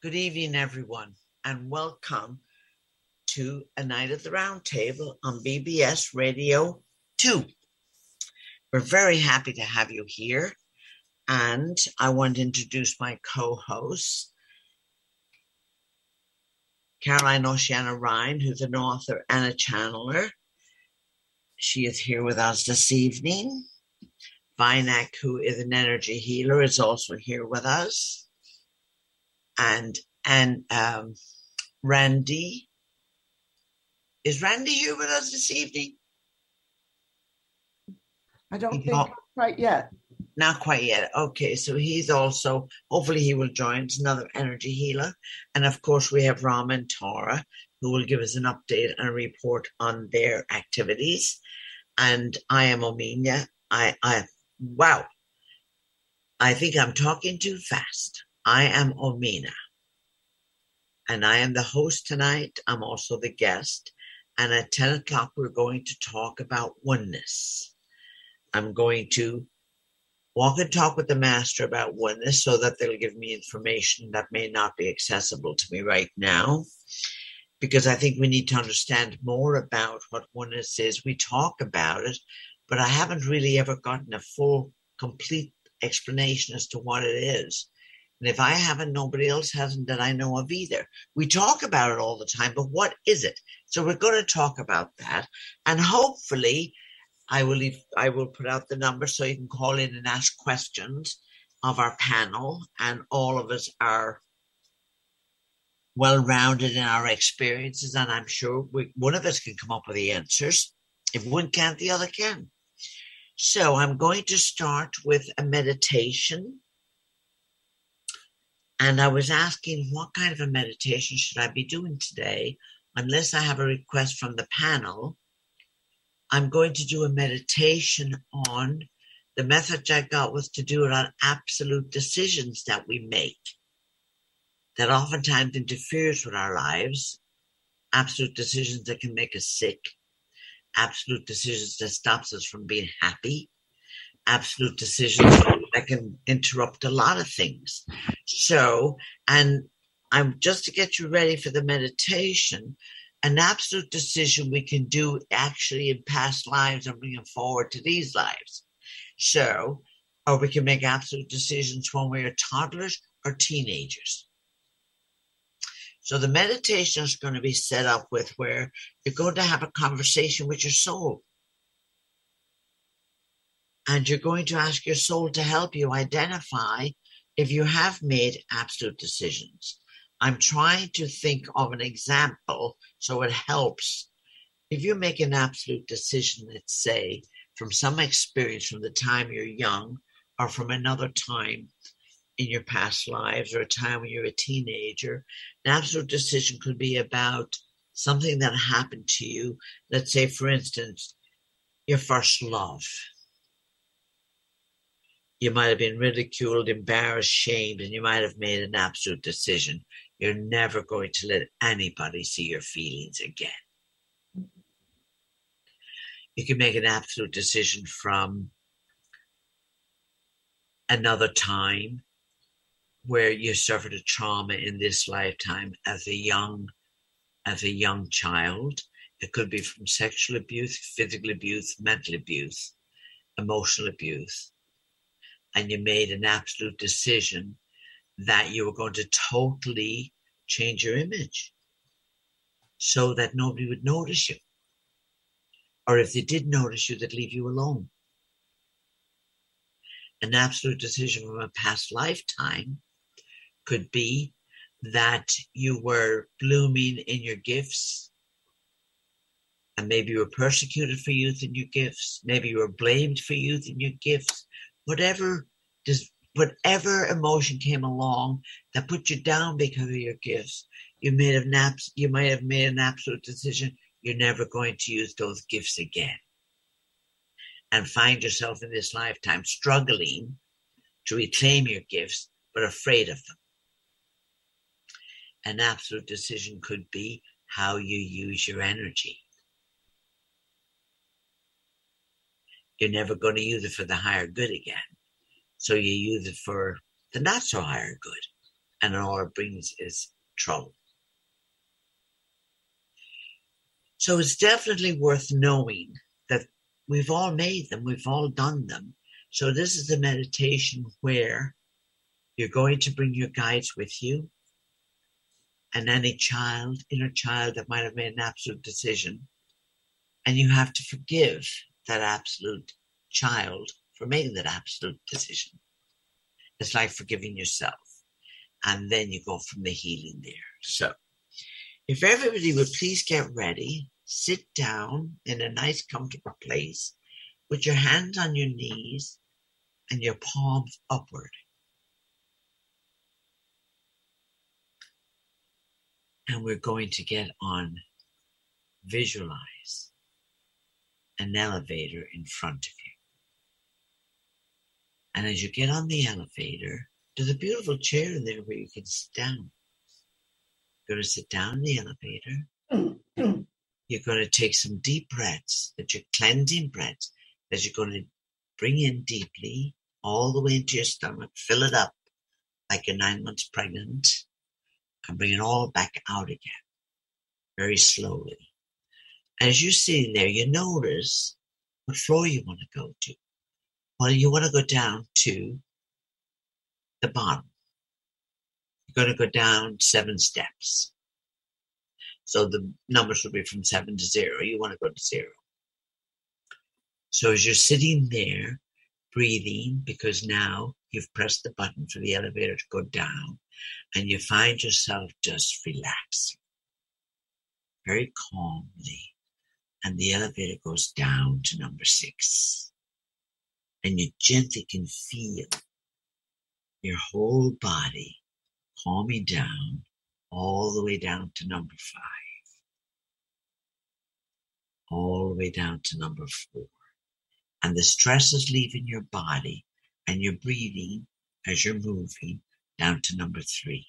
Good evening, everyone, and welcome to A Night at the Round Table on BBS Radio 2. We're very happy to have you here, and I want to introduce my co hosts, Caroline Oceana Ryan, who's an author and a channeler. She is here with us this evening. Vinayak, who is an energy healer, is also here with us. And and um, Randy. Is Randy here with us this evening? I don't think not, quite yet. Not quite yet. Okay, so he's also, hopefully, he will join. It's another energy healer. And of course, we have Ram and Tara, who will give us an update and a report on their activities. And I am Omena. I, I, wow. I think I'm talking too fast. I am Omena, And I am the host tonight. I'm also the guest. And at 10 o'clock, we're going to talk about oneness. I'm going to walk and talk with the master about oneness so that they'll give me information that may not be accessible to me right now. Because I think we need to understand more about what oneness is. We talk about it, but I haven't really ever gotten a full, complete explanation as to what it is. And if I haven't, nobody else hasn't that I know of either. We talk about it all the time, but what is it? So we're going to talk about that. And hopefully I will leave, I will put out the number so you can call in and ask questions of our panel. And all of us are well rounded in our experiences. And I'm sure we, one of us can come up with the answers. If one can't, the other can. So I'm going to start with a meditation and I was asking what kind of a meditation should I be doing today? Unless I have a request from the panel, I'm going to do a meditation on the method I got was to do it on absolute decisions that we make that oftentimes interferes with our lives, absolute decisions that can make us sick, absolute decisions that stops us from being happy, absolute decisions that can interrupt a lot of things. So, and I'm just to get you ready for the meditation, an absolute decision we can do actually in past lives and bring it forward to these lives. So, or we can make absolute decisions when we are toddlers or teenagers. So the meditation is going to be set up with where you're going to have a conversation with your soul and you're going to ask your soul to help you identify if you have made absolute decisions. I'm trying to think of an example so it helps. If you make an absolute decision, let's say, from some experience from the time you're young or from another time in your past lives or a time when you're a teenager, an absolute decision could be about something that happened to you. Let's say, for instance, your first love you might have been ridiculed, embarrassed, shamed, and you might have made an absolute decision. You're never going to let anybody see your feelings again. You can make an absolute decision from another time where you suffered a trauma in this lifetime as a young as a young child. It could be from sexual abuse, physical abuse, mental abuse, emotional abuse and you made an absolute decision that you were going to totally change your image so that nobody would notice you. Or if they did notice you, they'd leave you alone. An absolute decision from a past lifetime could be that you were blooming in your gifts. And maybe you were persecuted for youth in your gifts. Maybe you were blamed for youth in your gifts whatever does whatever emotion came along that put you down because of your gifts, you made an abs- you might have made an absolute decision you're never going to use those gifts again. And find yourself in this lifetime struggling to reclaim your gifts, but afraid of them. An absolute decision could be how you use your energy. You're never going to use it for the higher good again. So you use it for the not so higher good. and all it brings is trouble. So it's definitely worth knowing that we've all made them, we've all done them. So this is the meditation where you're going to bring your guides with you and any child, inner child that might have made an absolute decision. And you have to forgive that absolute child for making that absolute decision. It's like forgiving yourself. And then you go from the healing there. So if everybody would please get ready, sit down in a nice comfortable place with your hands on your knees and your palms upward. And we're going to get on visualize an elevator in front of you. And as you get on the elevator, there's a beautiful chair in there where you can sit down. You're going to sit down in the elevator. you're going to take some deep breaths, that you're cleansing breaths, that you're going to bring in deeply all the way into your stomach, fill it up like you're nine months pregnant, and bring it all back out again, very slowly. As you're sitting there, you notice what floor you want to go to. Well, you want to go down to the bottom. You're going to go down seven steps. So the numbers will be from seven to zero. You want to go to zero. So as you're sitting there, breathing, because now you've pressed the button for the elevator to go down, and you find yourself just relaxing very calmly. And the elevator goes down to number six. And you gently can feel your whole body calming down all the way down to number five, all the way down to number four. And the stress is leaving your body and you're breathing as you're moving down to number three.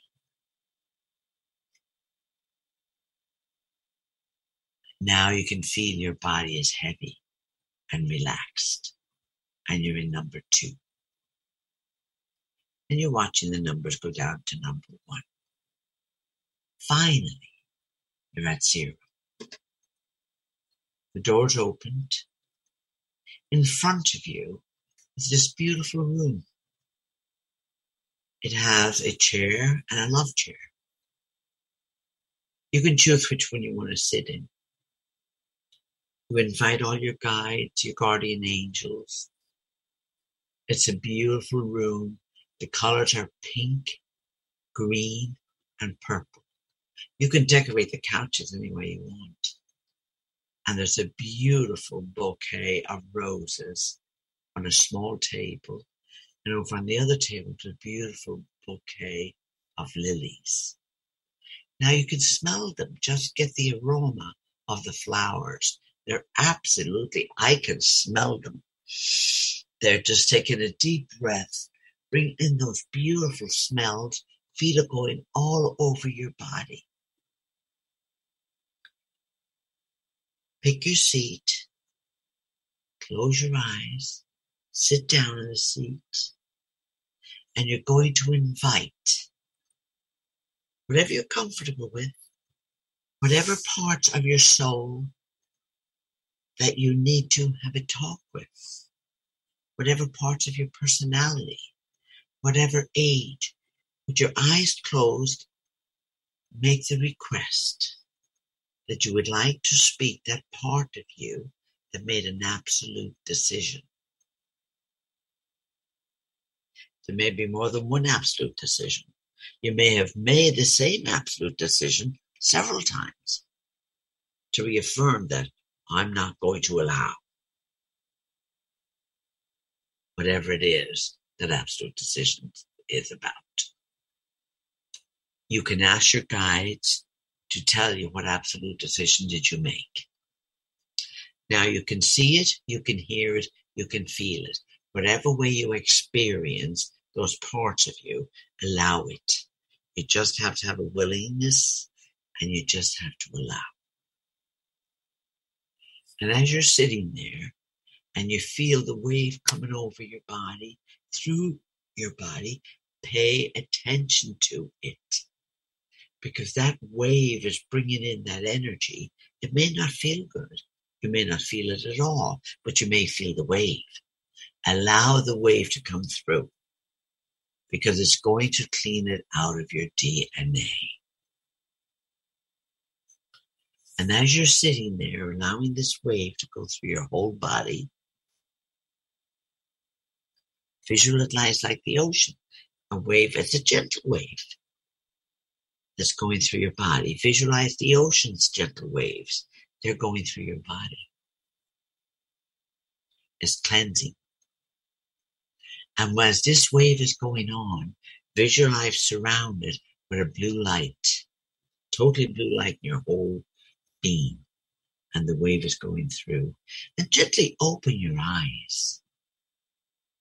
Now you can feel your body is heavy and relaxed, and you're in number two. And you're watching the numbers go down to number one. Finally, you're at zero. The door's opened. In front of you is this beautiful room. It has a chair and a love chair. You can choose which one you want to sit in. You invite all your guides, your guardian angels. It's a beautiful room. The colors are pink, green, and purple. You can decorate the couches any way you want. And there's a beautiful bouquet of roses on a small table. And over on the other table, there's a beautiful bouquet of lilies. Now you can smell them, just get the aroma of the flowers. They're absolutely, I can smell them. They're just taking a deep breath, bring in those beautiful smells, feel it going all over your body. Pick your seat, close your eyes, sit down in the seat, and you're going to invite whatever you're comfortable with, whatever parts of your soul that you need to have a talk with, whatever parts of your personality, whatever age, with your eyes closed, make the request that you would like to speak that part of you that made an absolute decision. There may be more than one absolute decision. You may have made the same absolute decision several times to reaffirm that I'm not going to allow whatever it is that absolute decision is about. You can ask your guides to tell you what absolute decision did you make. Now you can see it, you can hear it, you can feel it. Whatever way you experience those parts of you, allow it. You just have to have a willingness and you just have to allow. And as you're sitting there and you feel the wave coming over your body, through your body, pay attention to it because that wave is bringing in that energy. It may not feel good. You may not feel it at all, but you may feel the wave. Allow the wave to come through because it's going to clean it out of your DNA. And as you're sitting there, allowing this wave to go through your whole body, visualize like the ocean. A wave, it's a gentle wave that's going through your body. Visualize the ocean's gentle waves. They're going through your body. It's cleansing. And as this wave is going on, visualize surrounded with a blue light, totally blue light in your whole being. And the wave is going through. And gently open your eyes.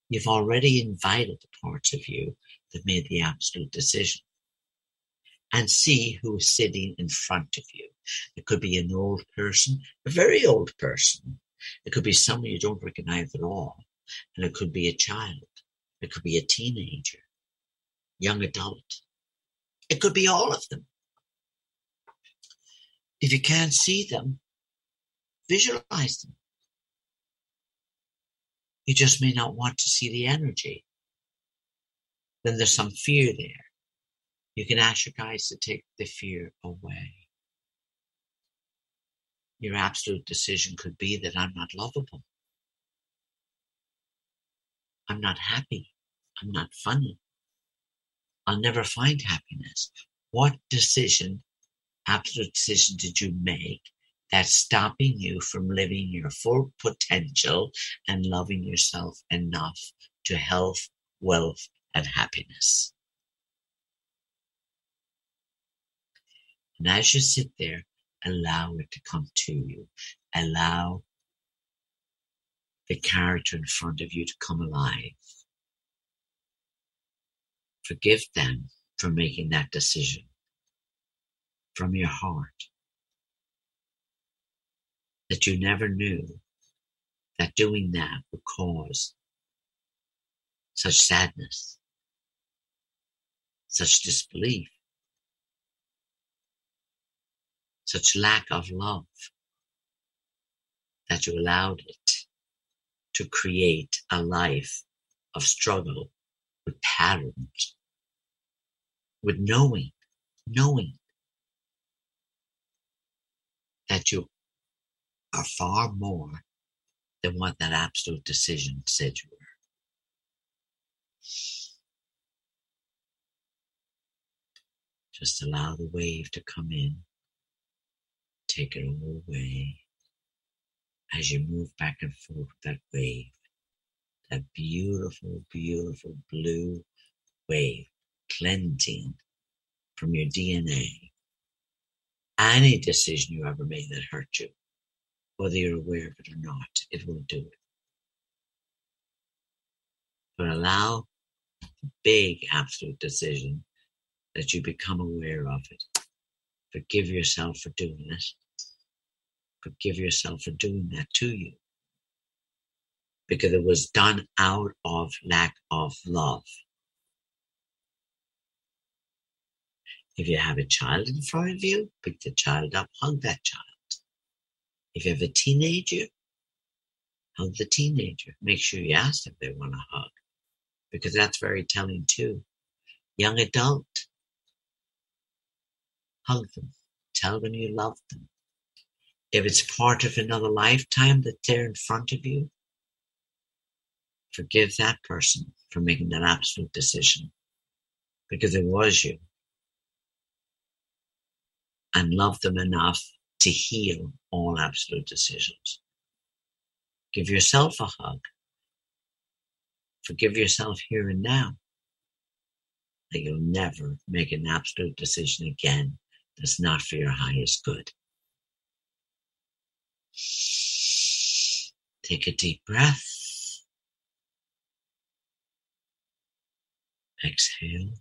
You've already invited the parts of you that made the absolute decision and see who is sitting in front of you. It could be an old person, a very old person. It could be someone you don't recognize at all. And it could be a child. It could be a teenager, young adult. It could be all of them. If you can't see them, visualize them. You just may not want to see the energy. Then there's some fear there. You can ask your guides to take the fear away. Your absolute decision could be that I'm not lovable. I'm not happy. I'm not funny. I'll never find happiness. What decision, absolute decision did you make that's stopping you from living your full potential and loving yourself enough to health, wealth, and happiness? And as you sit there, allow it to come to you. Allow the character in front of you to come alive. Forgive them for making that decision from your heart. That you never knew that doing that would cause such sadness, such disbelief, such lack of love that you allowed it to create a life of struggle with patterns, with knowing, knowing that you are far more than what that absolute decision said you were. Just allow the wave to come in take it all away as you move back and forth with that wave, that beautiful, beautiful blue wave cleansing from your DNA. Any decision you ever made that hurt you, whether you're aware of it or not, it will do it. But allow the big absolute decision that you become aware of it. Forgive yourself for doing it forgive yourself for doing that to you. Because it was done out of lack of love. If you have a child in front of you, pick the child up, hug that child. If you have a teenager, hug the teenager. Make sure you ask if they want a hug, because that's very telling too. Young adult, hug them. Tell them you love them. If it's part of another lifetime that they're in front of you, forgive that person for making that absolute decision because it was you. And love them enough to heal all absolute decisions. Give yourself a hug. Forgive yourself here and now that you'll never make an absolute decision again that's not for your highest good. Take a deep breath. Exhale.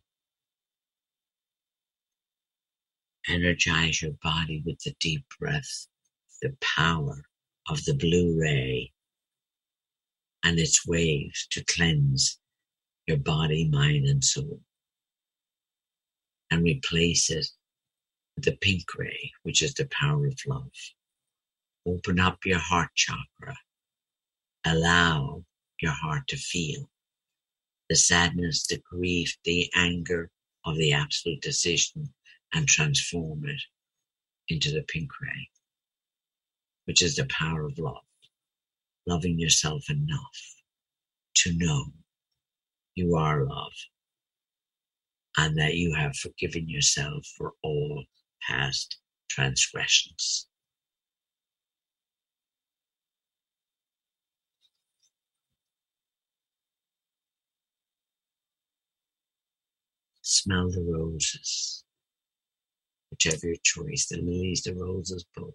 Energize your body with the deep breath, the power of the blue ray and its waves to cleanse your body, mind, and soul. and replace it with the pink ray, which is the power of love. Open up your heart chakra. Allow your heart to feel the sadness, the grief, the anger of the absolute decision and transform it into the pink ray, which is the power of love. Loving yourself enough to know you are love and that you have forgiven yourself for all past transgressions. Smell the roses, whichever your choice, the lilies, the roses, both.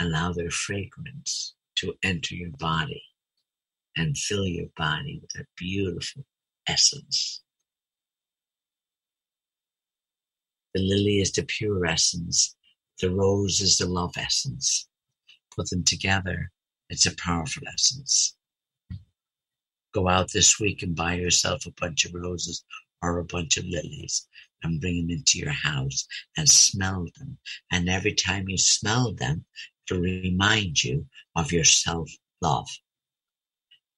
Allow their fragrance to enter your body and fill your body with a beautiful essence. The lily is the pure essence, the rose is the love essence. Put them together, it's a powerful essence. Go out this week and buy yourself a bunch of roses or a bunch of lilies and bring them into your house and smell them. And every time you smell them, to remind you of your self love.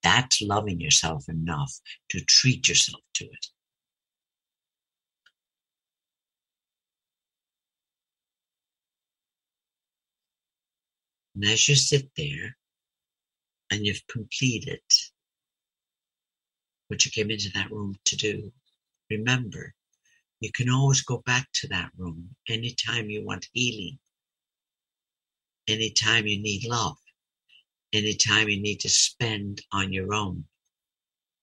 That's loving yourself enough to treat yourself to it. And as you sit there and you've completed what you came into that room to do, remember, you can always go back to that room anytime you want healing, anytime you need love, anytime you need to spend on your own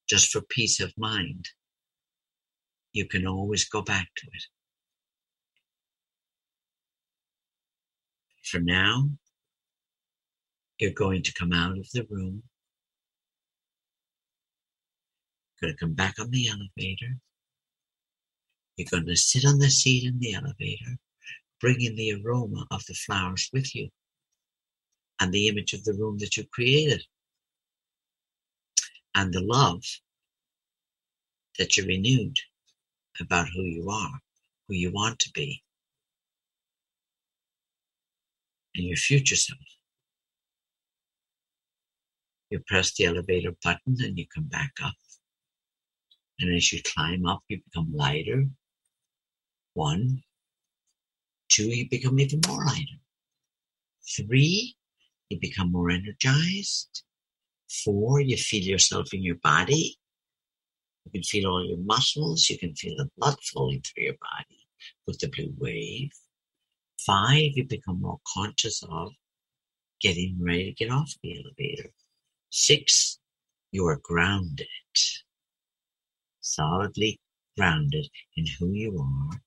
just for peace of mind. You can always go back to it. For now, you're going to come out of the room going to come back on the elevator. You're going to sit on the seat in the elevator, bringing the aroma of the flowers with you and the image of the room that you created and the love that you renewed about who you are, who you want to be, and your future self. You press the elevator button and you come back up. And as you climb up, you become lighter. One, two, you become even more lighter. Three, you become more energized. Four, you feel yourself in your body. You can feel all your muscles. You can feel the blood flowing through your body with the blue wave. Five, you become more conscious of getting ready to get off the elevator. Six, you are grounded solidly grounded in who you are,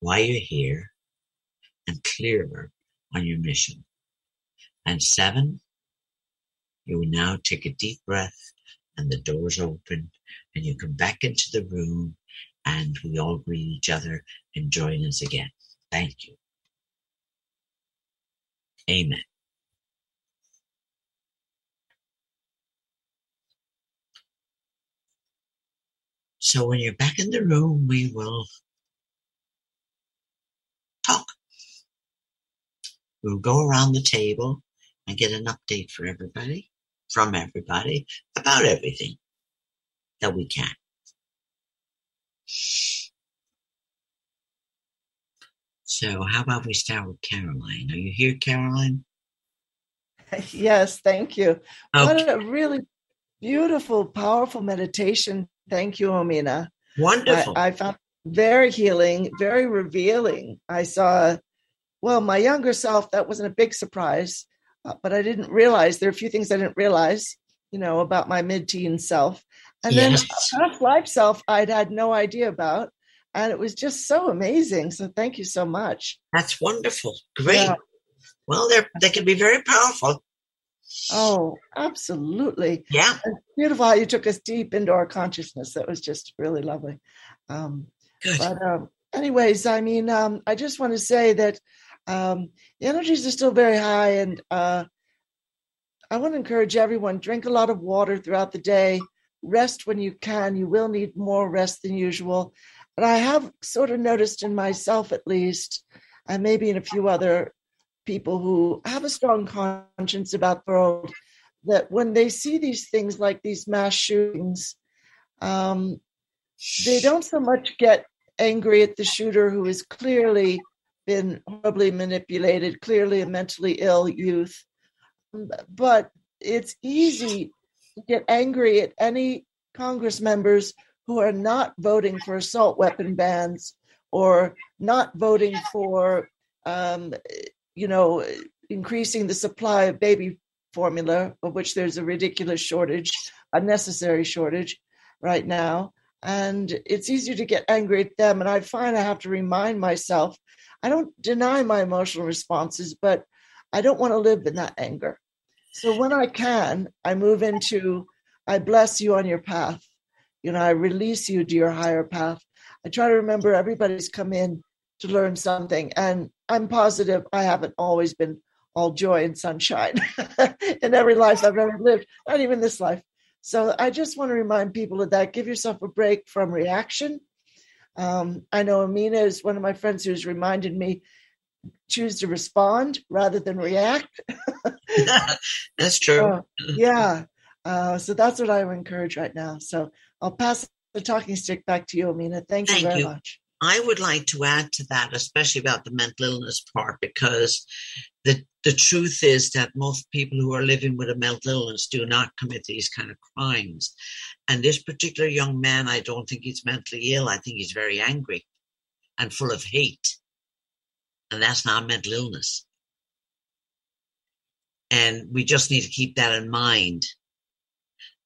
why you're here, and clearer on your mission. And seven, you will now take a deep breath and the doors open and you come back into the room and we all greet each other and join us again. Thank you. Amen. So when you're back in the room, we will talk. We'll go around the table and get an update for everybody, from everybody, about everything that we can. So, how about we start with Caroline? Are you here, Caroline? Yes, thank you. Okay. What a really beautiful, powerful meditation Thank you, Omena. Wonderful. I, I found very healing, very revealing. I saw, well, my younger self, that wasn't a big surprise, uh, but I didn't realize there are a few things I didn't realize, you know, about my mid teen self. And yes. then past life self, I'd had no idea about. And it was just so amazing. So thank you so much. That's wonderful. Great. Yeah. Well, they're, they can be very powerful. Oh, absolutely. Yeah. Beautiful how you took us deep into our consciousness. That was just really lovely. Um, Good. But, um, anyways, I mean, um, I just want to say that um, the energies are still very high, and uh, I want to encourage everyone drink a lot of water throughout the day. rest when you can. You will need more rest than usual. And I have sort of noticed in myself, at least, and maybe in a few other people who have a strong conscience about the world, that when they see these things like these mass shootings, um, they don't so much get angry at the shooter who is clearly been horribly manipulated, clearly a mentally ill youth. But it's easy to get angry at any Congress members who are not voting for assault weapon bans or not voting for, um, you know, increasing the supply of baby formula, of which there's a ridiculous shortage, unnecessary shortage right now. And it's easier to get angry at them. And I find I have to remind myself I don't deny my emotional responses, but I don't want to live in that anger. So when I can, I move into I bless you on your path. You know, I release you to your higher path. I try to remember everybody's come in to learn something. And I'm positive I haven't always been all joy and sunshine in every life I've ever lived, not even this life. So I just want to remind people of that. Give yourself a break from reaction. Um, I know Amina is one of my friends who's reminded me choose to respond rather than react. that's true. Uh, yeah. Uh, so that's what I would encourage right now. So I'll pass the talking stick back to you, Amina. Thank, Thank you very you. much. I would like to add to that, especially about the mental illness part, because the the truth is that most people who are living with a mental illness do not commit these kind of crimes. And this particular young man, I don't think he's mentally ill. I think he's very angry and full of hate. And that's not mental illness. And we just need to keep that in mind.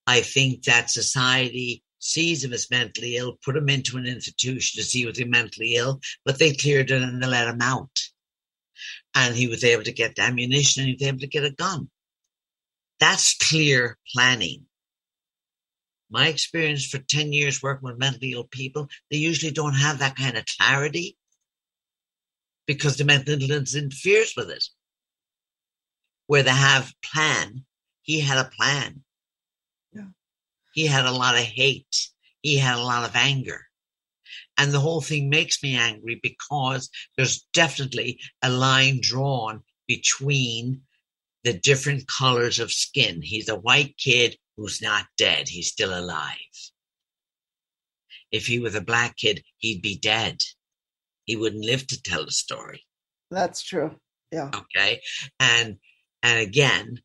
I think that society sees him as mentally ill, put him into an institution to see he was mentally ill, but they cleared it and they let him out. And he was able to get the ammunition and he was able to get a gun. That's clear planning. My experience for 10 years working with mentally ill people, they usually don't have that kind of clarity because the mental illness interferes with it. Where they have plan, he had a plan. He had a lot of hate. He had a lot of anger. And the whole thing makes me angry because there's definitely a line drawn between the different colors of skin. He's a white kid who's not dead. He's still alive. If he was a black kid, he'd be dead. He wouldn't live to tell the story. That's true. Yeah. Okay. And and again,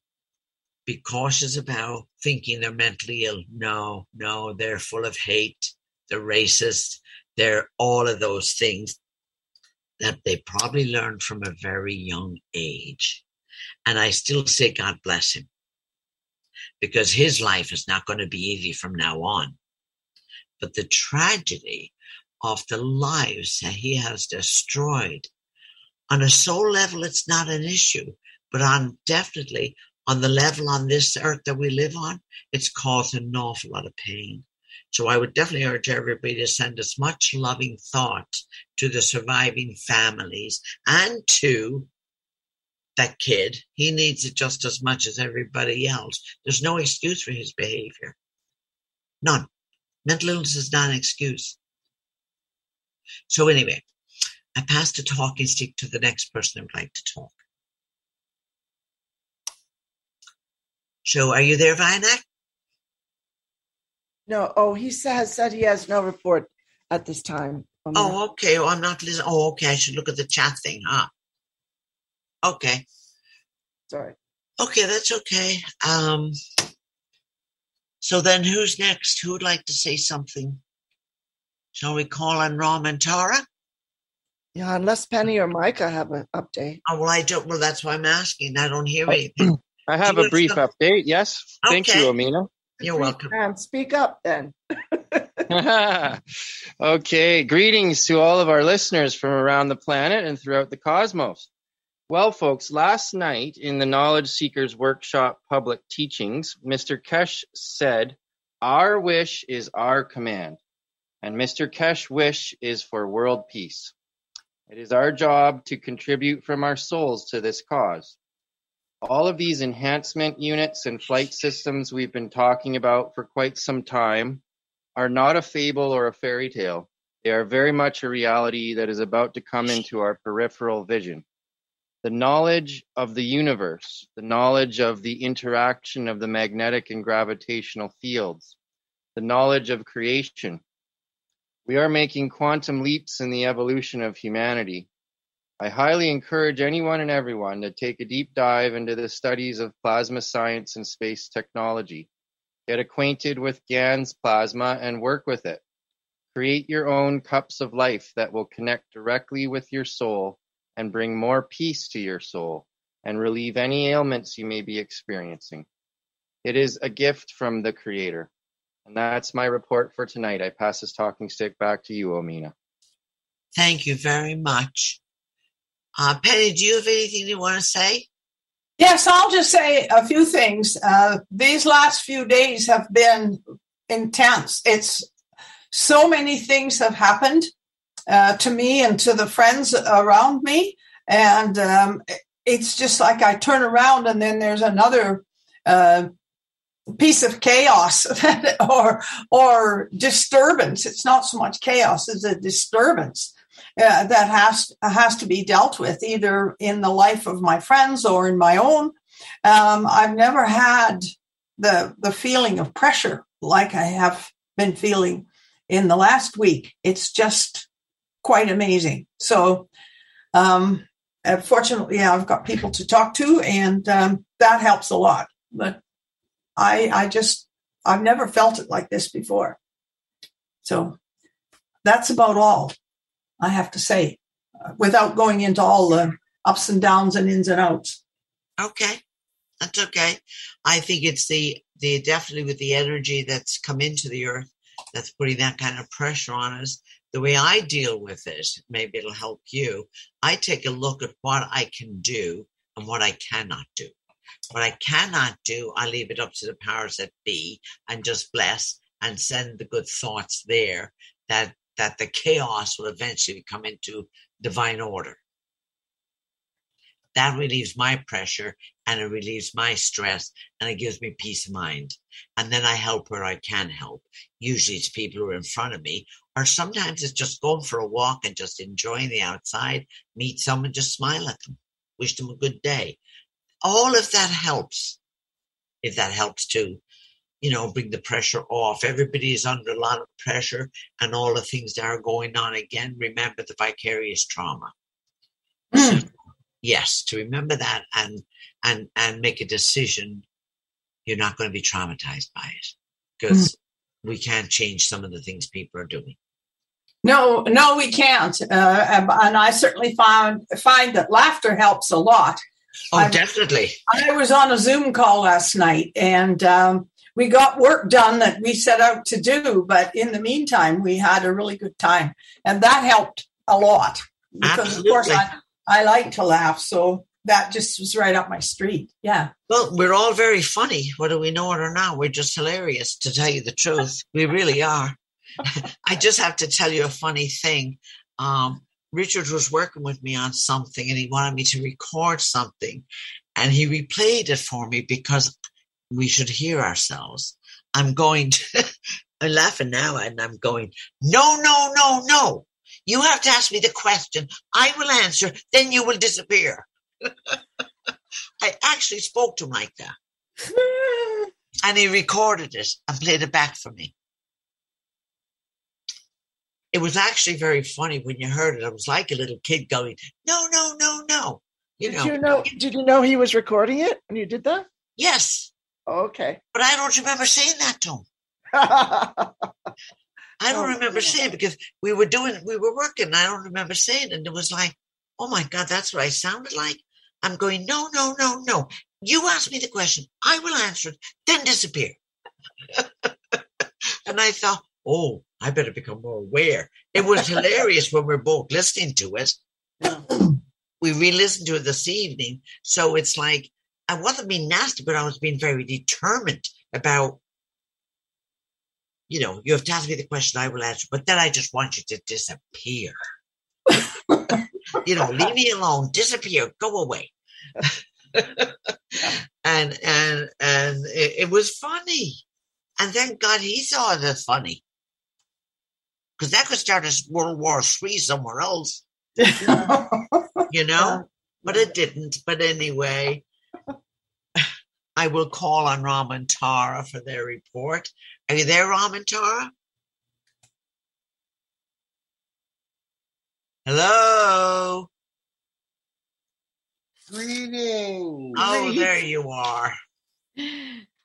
be cautious about thinking they're mentally ill. No, no, they're full of hate. They're racist. They're all of those things that they probably learned from a very young age. And I still say, God bless him, because his life is not going to be easy from now on. But the tragedy of the lives that he has destroyed on a soul level, it's not an issue, but on definitely on the level on this earth that we live on, it's caused an awful lot of pain. So I would definitely urge everybody to send as much loving thought to the surviving families and to that kid. He needs it just as much as everybody else. There's no excuse for his behavior. None. Mental illness is not an excuse. So anyway, I pass the talking stick to the next person would like to talk. So are you there, Vinayak? No. Oh, he has said he has no report at this time. oh, okay. Well, I'm not listening. Oh, okay. I should look at the chat thing, huh? Okay. Sorry. Okay, that's okay. Um, so then who's next? Who would like to say something? Shall we call on Ram and Tara? Yeah, unless Penny or Micah have an update. Oh, well, I don't. Well, that's why I'm asking. I don't hear anything. I have a brief update. Yes. Okay. Thank you, Amina. You're welcome. And speak up then. okay. Greetings to all of our listeners from around the planet and throughout the cosmos. Well, folks, last night in the Knowledge Seekers Workshop public teachings, Mr. Keshe said, Our wish is our command. And Mr. Keshe's wish is for world peace. It is our job to contribute from our souls to this cause. All of these enhancement units and flight systems we've been talking about for quite some time are not a fable or a fairy tale. They are very much a reality that is about to come into our peripheral vision. The knowledge of the universe, the knowledge of the interaction of the magnetic and gravitational fields, the knowledge of creation. We are making quantum leaps in the evolution of humanity. I highly encourage anyone and everyone to take a deep dive into the studies of plasma science and space technology. Get acquainted with GANS plasma and work with it. Create your own cups of life that will connect directly with your soul and bring more peace to your soul and relieve any ailments you may be experiencing. It is a gift from the Creator. And that's my report for tonight. I pass this talking stick back to you, Omena. Thank you very much. Uh, Penny, do you have anything you want to say? Yes, I'll just say a few things. Uh, these last few days have been intense. It's so many things have happened uh, to me and to the friends around me, and um, it's just like I turn around and then there's another uh, piece of chaos or or disturbance. It's not so much chaos as a disturbance uh, that has has to be dealt with either in the life of my friends or in my own. Um, I've never had the the feeling of pressure like I have been feeling in the last week. It's just quite amazing. So, um, fortunately, I've got people to talk to, and um, that helps a lot. But I, I just, I've never felt it like this before. So that's about all I have to say, without going into all the ups and downs and ins and outs. Okay, that's okay. I think it's the the definitely with the energy that's come into the earth that's putting that kind of pressure on us. The way I deal with it, maybe it'll help you. I take a look at what I can do and what I cannot do. What I cannot do, I leave it up to the powers that be and just bless and send the good thoughts there that that the chaos will eventually come into divine order. That relieves my pressure and it relieves my stress and it gives me peace of mind. And then I help where I can help. Usually it's people who are in front of me, or sometimes it's just going for a walk and just enjoying the outside, meet someone, just smile at them, wish them a good day all of that helps. If that helps to, you know, bring the pressure off. Everybody is under a lot of pressure and all the things that are going on. Again, remember the vicarious trauma. Mm. yes, to remember that and and and make a decision. You're not going to be traumatized by it because mm. we can't change some of the things people are doing. No, no, we can't. Uh, and I certainly find find that laughter helps a lot. Oh, I, definitely. I was on a Zoom call last night and um, we got work done that we set out to do. But in the meantime, we had a really good time. And that helped a lot because, Absolutely. of course, I, I like to laugh. So that just was right up my street. Yeah. Well, we're all very funny, whether we know it or not. We're just hilarious, to tell you the truth. We really are. I just have to tell you a funny thing. Um, Richard was working with me on something and he wanted me to record something and he replayed it for me because we should hear ourselves. I'm going to, I'm laughing now and I'm going, no, no, no, no. You have to ask me the question. I will answer, then you will disappear. I actually spoke to him like that. and he recorded it and played it back for me it was actually very funny when you heard it. I was like a little kid going, "No, no, no, no." You did know. you know? Did you know he was recording it when you did that? Yes. Okay. But I don't remember saying that to him. I don't oh, remember yeah. saying because we were doing, we were working. I don't remember saying, it. and it was like, "Oh my God, that's what I sounded like." I'm going, "No, no, no, no." You ask me the question, I will answer it, then disappear. and I thought, oh, I better become more aware. It was hilarious when we are both listening to it. we re-listened to it this evening. So it's like, I wasn't being nasty, but I was being very determined about, you know, you have to ask me the question, I will answer, but then I just want you to disappear. you know, leave me alone, disappear, go away. and and and it, it was funny. And thank God he saw it as funny. Because that could start a World War Three somewhere else, you know? But it didn't. But anyway, I will call on Ram and Tara for their report. Are you there, Ram and Tara? Hello. Greetings. Oh, there you are.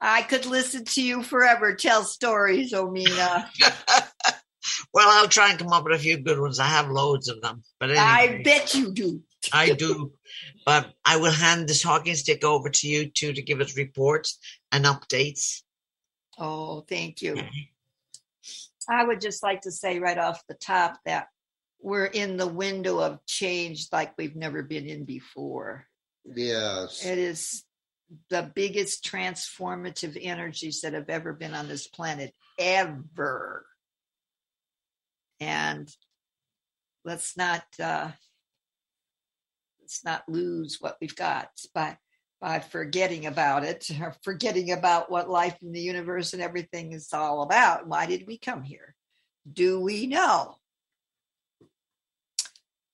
I could listen to you forever tell stories, Omena. well, I'll try and come up with a few good ones. I have loads of them. But anyway, I bet you do. I do. But I will hand the talking stick over to you two to give us reports and updates. Oh, thank you. I would just like to say right off the top that we're in the window of change like we've never been in before. Yes. It is the biggest transformative energies that have ever been on this planet, ever. And let's not uh, let's not lose what we've got by by forgetting about it, or forgetting about what life in the universe and everything is all about. Why did we come here? Do we know?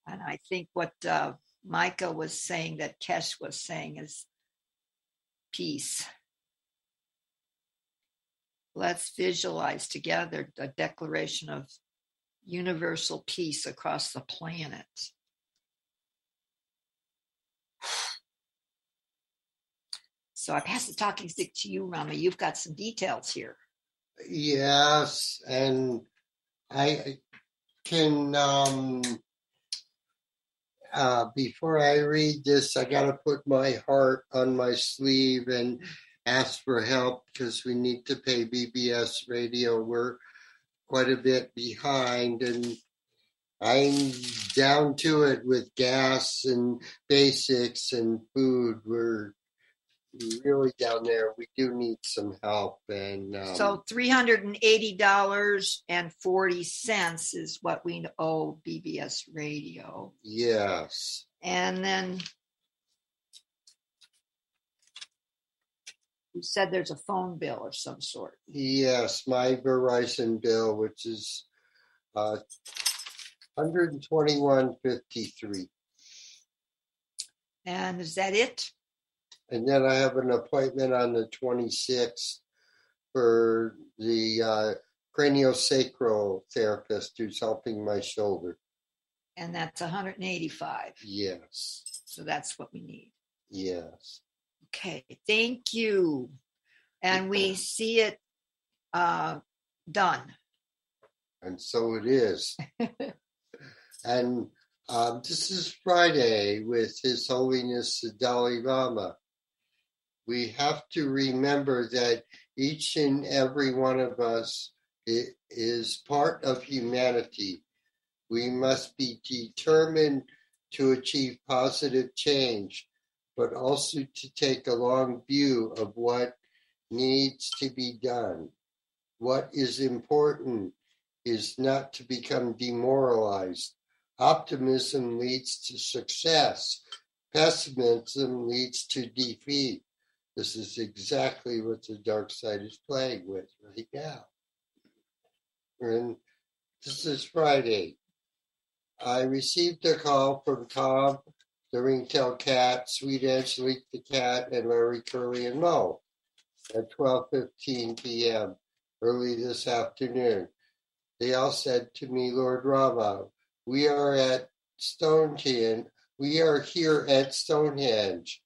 And I think what uh, Micah was saying, that Keshe was saying, is peace. Let's visualize together a declaration of universal peace across the planet. So I pass the talking stick to you, Rama. You've got some details here. Yes, and I can um uh before I read this, I got to put my heart on my sleeve and ask for help because we need to pay BBS radio. We're quite a bit behind and I'm down to it with gas and basics and food. We're really down there. We do need some help. And um, So three hundred and eighty dollars and forty cents is what we owe BBS Radio, yes, and then you said there's a phone bill of some sort. yes, my Verizon bill, which is uh, 121.53. And is that it? And then I have an appointment on the 26th for the uh, craniosacral therapist who's helping my shoulder. And that's 185. Yes, So that's what we need. yes. Okay, thank you. And we see it uh, done. And so it is. and um, this is Friday with His Holiness the Dalai Lama. We have to remember that each and every one of us is part of humanity. We must be determined to achieve positive change, but also to take a long view of what needs to be done. What is important is not to become demoralized. Optimism leads to success. Pessimism leads to defeat. This is exactly what the dark side is playing with right now. And this is Friday. I received a call from Tom, the ringtail cat, Sweet Angelique the cat, and Larry Curly and Mo at 12:15 p.m. early this afternoon. They all said to me, Lord Rama, we are at Stonehenge. We are here at Stonehenge,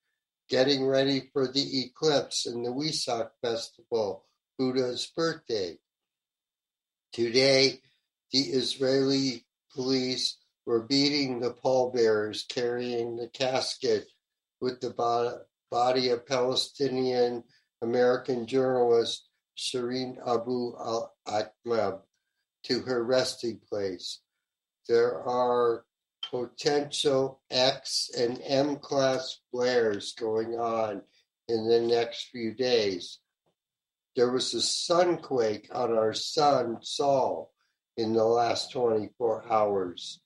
getting ready for the eclipse and the Wesak festival, Buddha's birthday. Today, the Israeli police were beating the pallbearers carrying the casket with the body of Palestinian American journalist Shireen Abu al Akleh to her resting place. There are potential X and M class flares going on in the next few days. There was a sunquake on our sun, Sol, in the last 24 hours.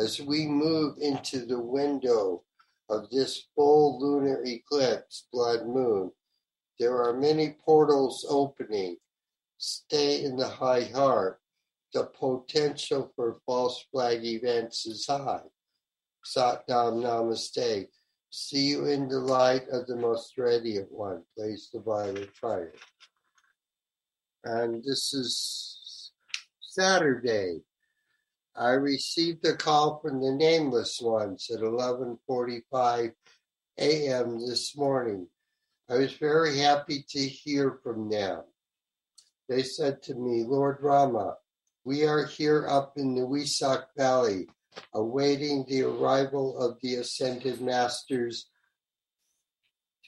As we move into the window of this full lunar eclipse blood moon. There are many portals opening. Stay in the high heart. The potential for false flag events is high. Sat Nam Namaste. See you in the light of the most radiant one. Place the violet fire. And this is Saturday. I received a call from the nameless ones at 11:45 a.m. this morning. I was very happy to hear from them. They said to me, Lord Rama, we are here up in the Wesak Valley awaiting the arrival of the ascended masters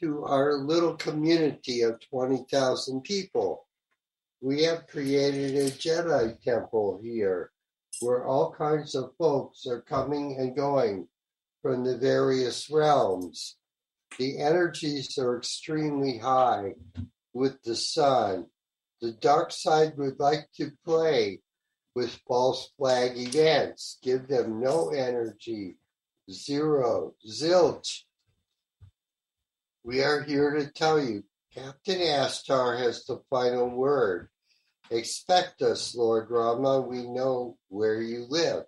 to our little community of 20,000 people. We have created a Jedi temple here where all kinds of folks are coming and going from the various realms. The energies are extremely high with the sun. The dark side would like to play with false flag events, give them no energy, zero, zilch. We are here to tell you Captain Ashtar has the final word. Expect us, Lord Rama. We know where you live.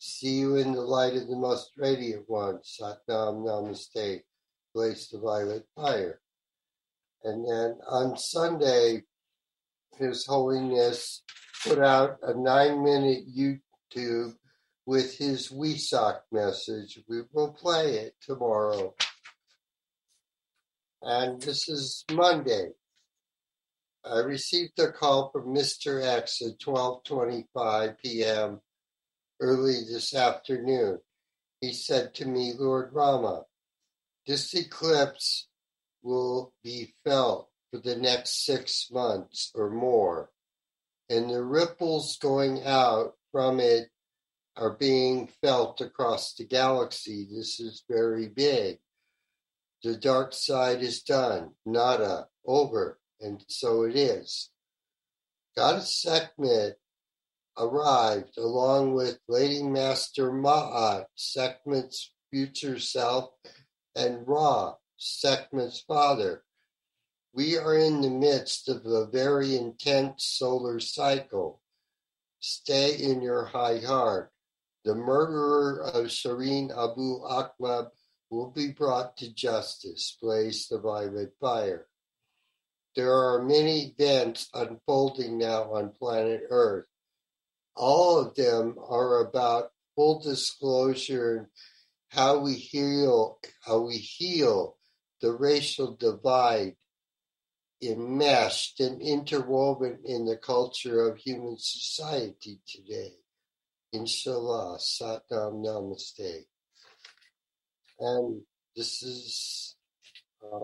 See you in the light of the most radiant one. Satnam Namaste. Blaze the violet fire. And then on Sunday, His Holiness put out a nine minute YouTube with his Wesak message. We will play it tomorrow. And this is Monday. I received a call from Mr. X at 12:25 p.m. early this afternoon. He said to me, Lord Rama, this eclipse will be felt for the next six months or more, and the ripples going out from it are being felt across the galaxy. This is very big. The dark side is done, nada, over and so it is. Goddess Sekhmet arrived along with Lady Master Ma'at, Sekhmet's future self, and Ra, Sekhmet's father. We are in the midst of a very intense solar cycle. Stay in your high heart. The murderer of Shireen Abu Akleh will be brought to justice. Blaze the violet fire. There are many events unfolding now on planet Earth. All of them are about full disclosure and how we heal, how we heal the racial divide enmeshed and interwoven in the culture of human society today. Inshallah, Satnam Namaste. And this is uh,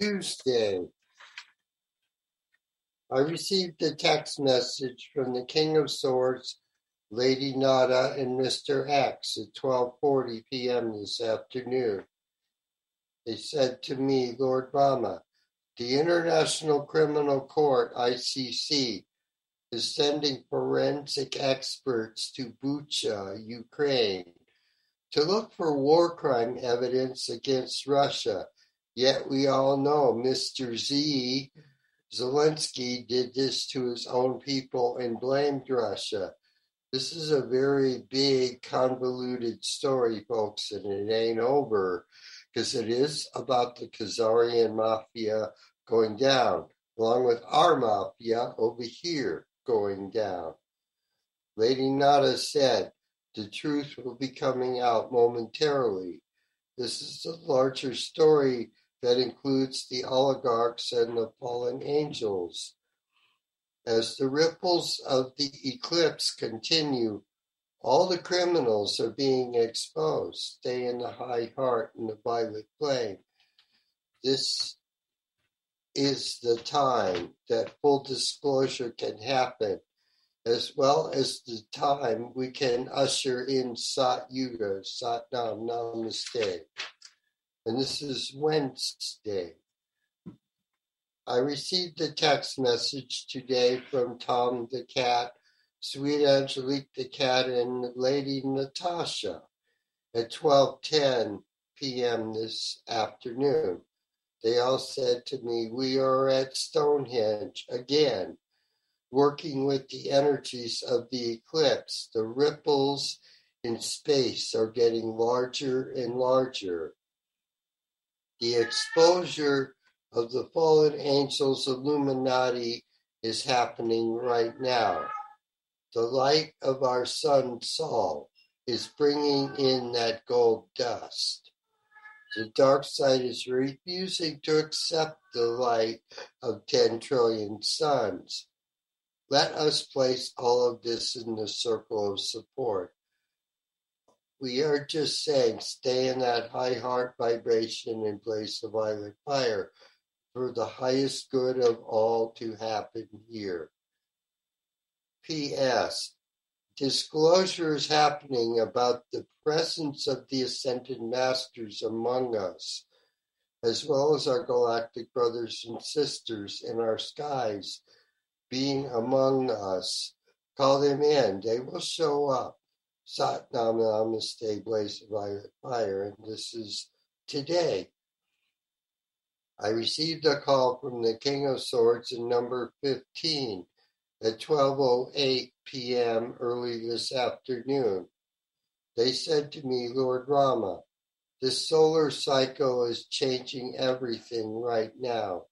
Tuesday. I received a text message from the King of Swords, Lady Nada, and Mr. X at 12:40 p.m. this afternoon. They said to me, Lord Rama, the International Criminal Court (ICC) is sending forensic experts to Bucha, Ukraine, to look for war crime evidence against Russia. Yet we all know Mr. Z, Zelensky, did this to his own people and blamed Russia. This is a very big, convoluted story, folks, and it ain't over because it is about the Khazarian mafia going down, along with our mafia over here going down. Lady Nada said, the truth will be coming out momentarily. This is a larger story that includes the oligarchs and the fallen angels. As the ripples of the eclipse continue, all the criminals are being exposed. Stay in the high heart and the violet flame. This is the time that full disclosure can happen, as well as the time we can usher in Sat Yuga, Sat Nam Namaste. And this is Wednesday. I received a text message today from Tom the cat, Sweet Angelique the cat, and Lady Natasha at 12:10 p.m. this afternoon. They all said to me, "We are at Stonehenge again, working with the energies of the eclipse. The ripples in space are getting larger and larger. The exposure of the fallen angels Illuminati is happening right now. The light of our sun Sol, is bringing in that gold dust. The dark side is refusing to accept the light of 10 trillion suns. Let us place all of this in the circle of support. We are just saying, stay in that high heart vibration and place the violet fire for the highest good of all to happen here. P.S. Disclosure is happening about the presence of the ascended masters among us, as well as our galactic brothers and sisters in our skies being among us. Call them in, they will show up. Sat Nam Namaste, Blaze of Fire, and this is today. I received a call from the King of Swords in number 15 at 12.08 p.m. early this afternoon. They said to me, Lord Rama, this solar cycle is changing everything right now.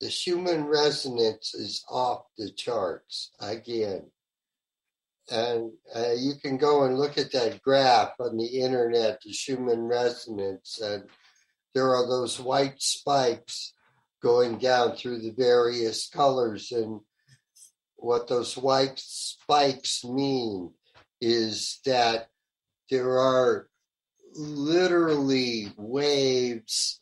The Schumann resonance is off the charts again. And uh, you can go and look at that graph on the internet, the Schumann resonance, and there are those white spikes going down through the various colors. And what those white spikes mean is that there are literally waves.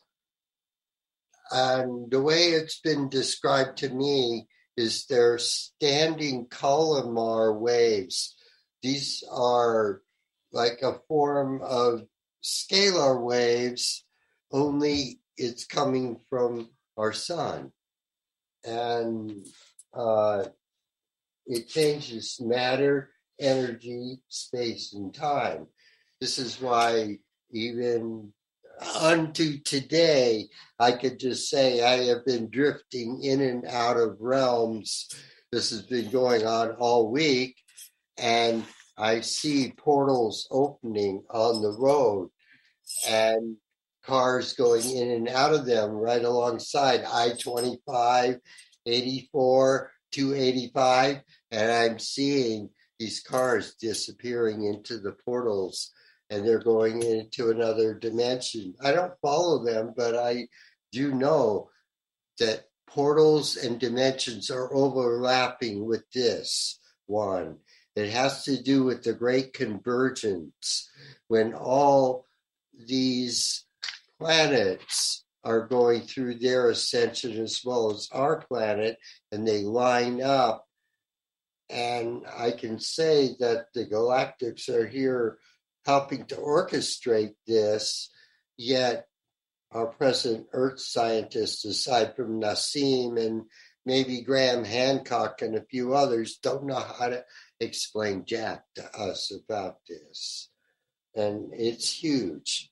And the way it's been described to me is they're standing columnar waves. These are like a form of scalar waves, only it's coming from our sun. And uh, it changes matter, energy, space, and time. This is why even unto today, I could just say I have been drifting in and out of realms. This has been going on all week, and I see portals opening on the road and cars going in and out of them right alongside I 25, 84, 285, and I'm seeing these cars disappearing into the portals and they're going into another dimension. I don't follow them, but I do know that portals and dimensions are overlapping with this one. It has to do with the great convergence when all these planets are going through their ascension as well as our planet, and they line up. And I can say that the galactics are here helping to orchestrate this, yet our present Earth scientists, aside from Nassim and maybe Graham Hancock and a few others, don't know how to explain Jack to us about this. And it's huge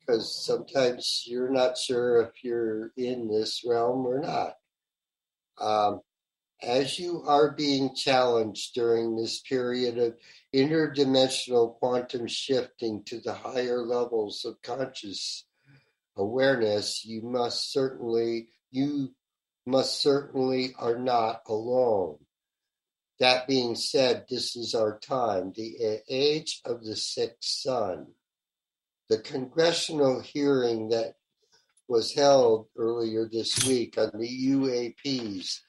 because sometimes you're not sure if you're in this realm or not. Um, as you are being challenged during this period of interdimensional quantum shifting to the higher levels of conscious awareness, you must certainly, you must certainly are not alone. That being said, this is our time, the age of the sixth sun. The congressional hearing that was held earlier this week on the UAP's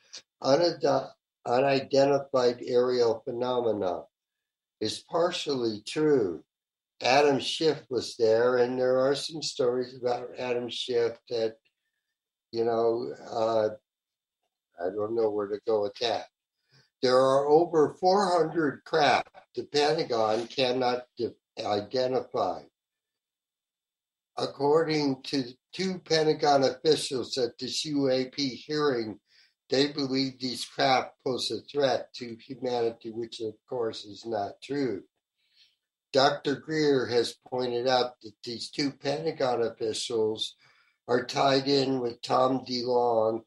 unidentified aerial phenomena is partially true. Adam Schiff was there, and there are some stories about Adam Schiff that, you know, uh, I don't know where to go with that. There are over 400 craft the Pentagon cannot de- identify. according to two Pentagon officials at this UAP hearing, they believe these craft pose a threat to humanity, which of course is not true. Dr. Greer has pointed out that these two Pentagon officials are tied in with Tom DeLonge.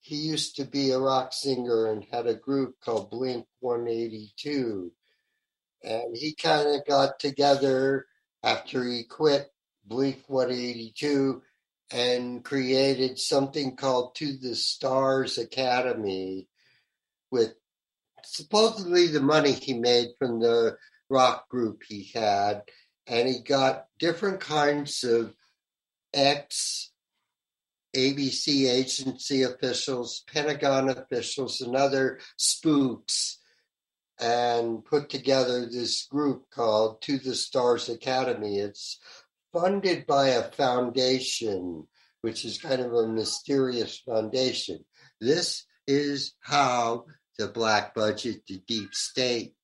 He used to be a rock singer and had a group called Blink 182. And he kind of got together after he quit Blink 182 and created something called To the Stars Academy with supposedly the money he made from the rock group he had. And he got different kinds of ex ABC agency officials, Pentagon officials, and other spooks and put together this group called To the Stars Academy. It's funded by a foundation, which is kind of a mysterious foundation. This is how the black budget, the deep state,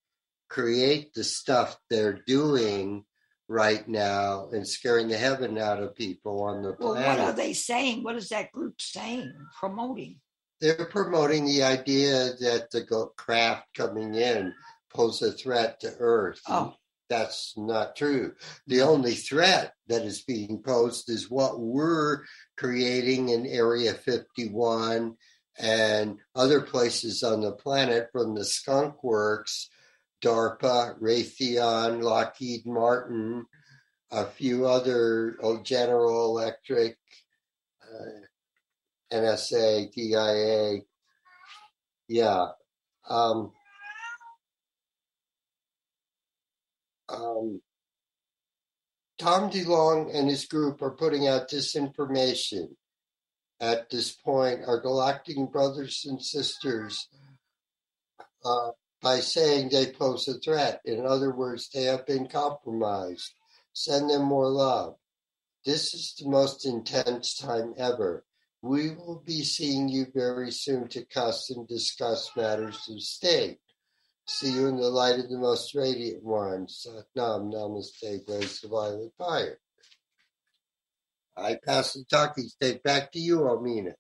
create the stuff they're doing right now and scaring the heaven out of people on the Well, planet. what are they saying? What is that group saying, promoting? They're promoting the idea that the craft coming in pose a threat to Earth. Oh. That's not true. The only threat that is being posed is what we're creating in Area 51 and other places on the planet from the Skunk Works, DARPA, Raytheon, Lockheed Martin, a few other, oh, General Electric, uh, NSA, DIA. Yeah. Um, um, Tom DeLonge and his group are putting out disinformation at this point. Our galactic brothers and sisters, uh, by saying they pose a threat. In other words, they have been compromised. Send them more love. This is the most intense time ever. We will be seeing you very soon to cuss and discuss matters of state. See you in the light of the most radiant one. Satnam Namaste, Grace of Violet Fire. I pass the talking stick back to you, Omena.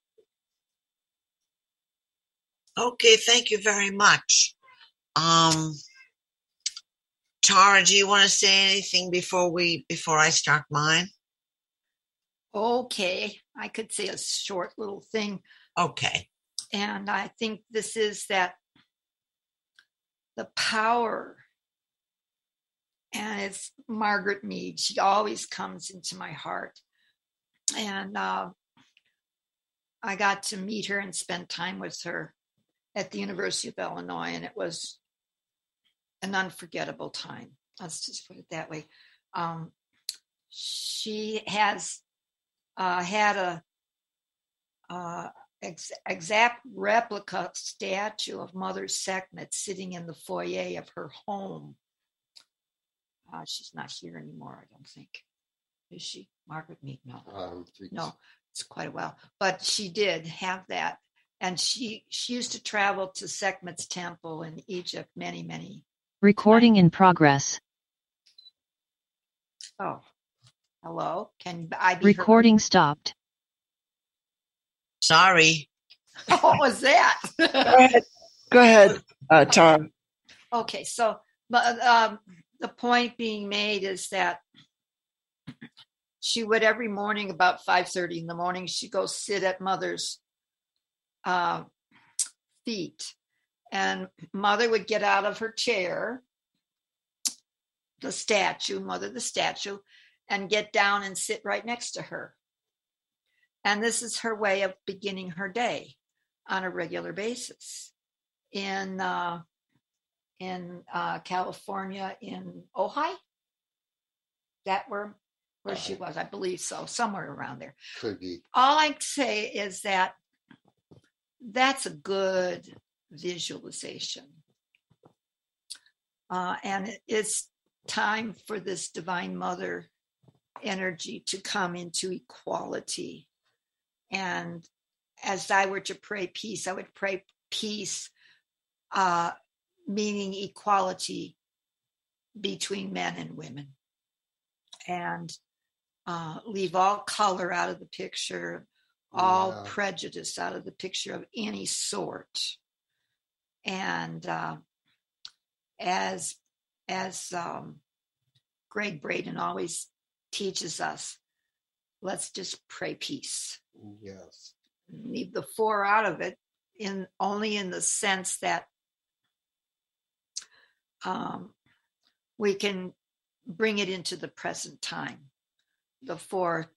Okay, thank you very much. Um, Tara, do you want to say anything before we before I start mine? Okay, I could say a short little thing. Okay. And I think this is that the power, and it's Margaret Mead. She always comes into my heart. And uh, I got to meet her and spend time with her at the University of Illinois, and it was an unforgettable time. Let's just put it that way. Um, she has uh, had a uh, ex- exact replica statue of Mother Sekhmet sitting in the foyer of her home. Uh, she's not here anymore, I don't think. Is she? Margaret Mead? No. Um, No, it's quite a while. But she did have that. And she she used to travel to Sekhmet's temple in Egypt many, many. Recording in progress. Oh, hello. Can I be heard? Recording stopped. Sorry. What was that? Go ahead. Go ahead, uh, Tara. Okay, so but um, the point being made is that she would every morning about five thirty in the morning she'd go sit at mother's uh, feet, and mother would get out of her chair, the statue, mother the statue, and get down and sit right next to her. And this is her way of beginning her day on a regular basis. In uh, in uh, California, in Ojai. That where where she was, I believe so, somewhere around there. Could be. All I say is that that's a good visualization, uh, and it's time for this Divine Mother energy to come into equality. And as I were to pray peace, I would pray peace uh, meaning equality between men and women. And uh, leave all color out of the picture, all Yeah. prejudice out of the picture of any sort. And uh, as as um, Gregg Braden always teaches us, let's just pray peace. Yes. Leave the four out of it, in only in the sense that um, we can bring it into the present time. The four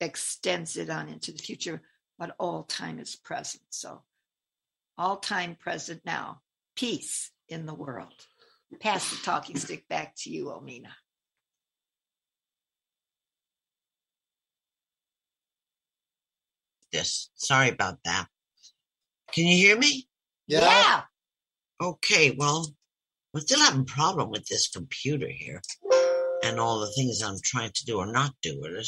extends it on into the future, but all time is present. So, all time present now. Peace in the world. Pass the talking stick back to you, Omena. This. Sorry about that. Can you hear me? yeah. Okay, well, we're still having a problem with this computer here and all the things I'm trying to do or not do with it.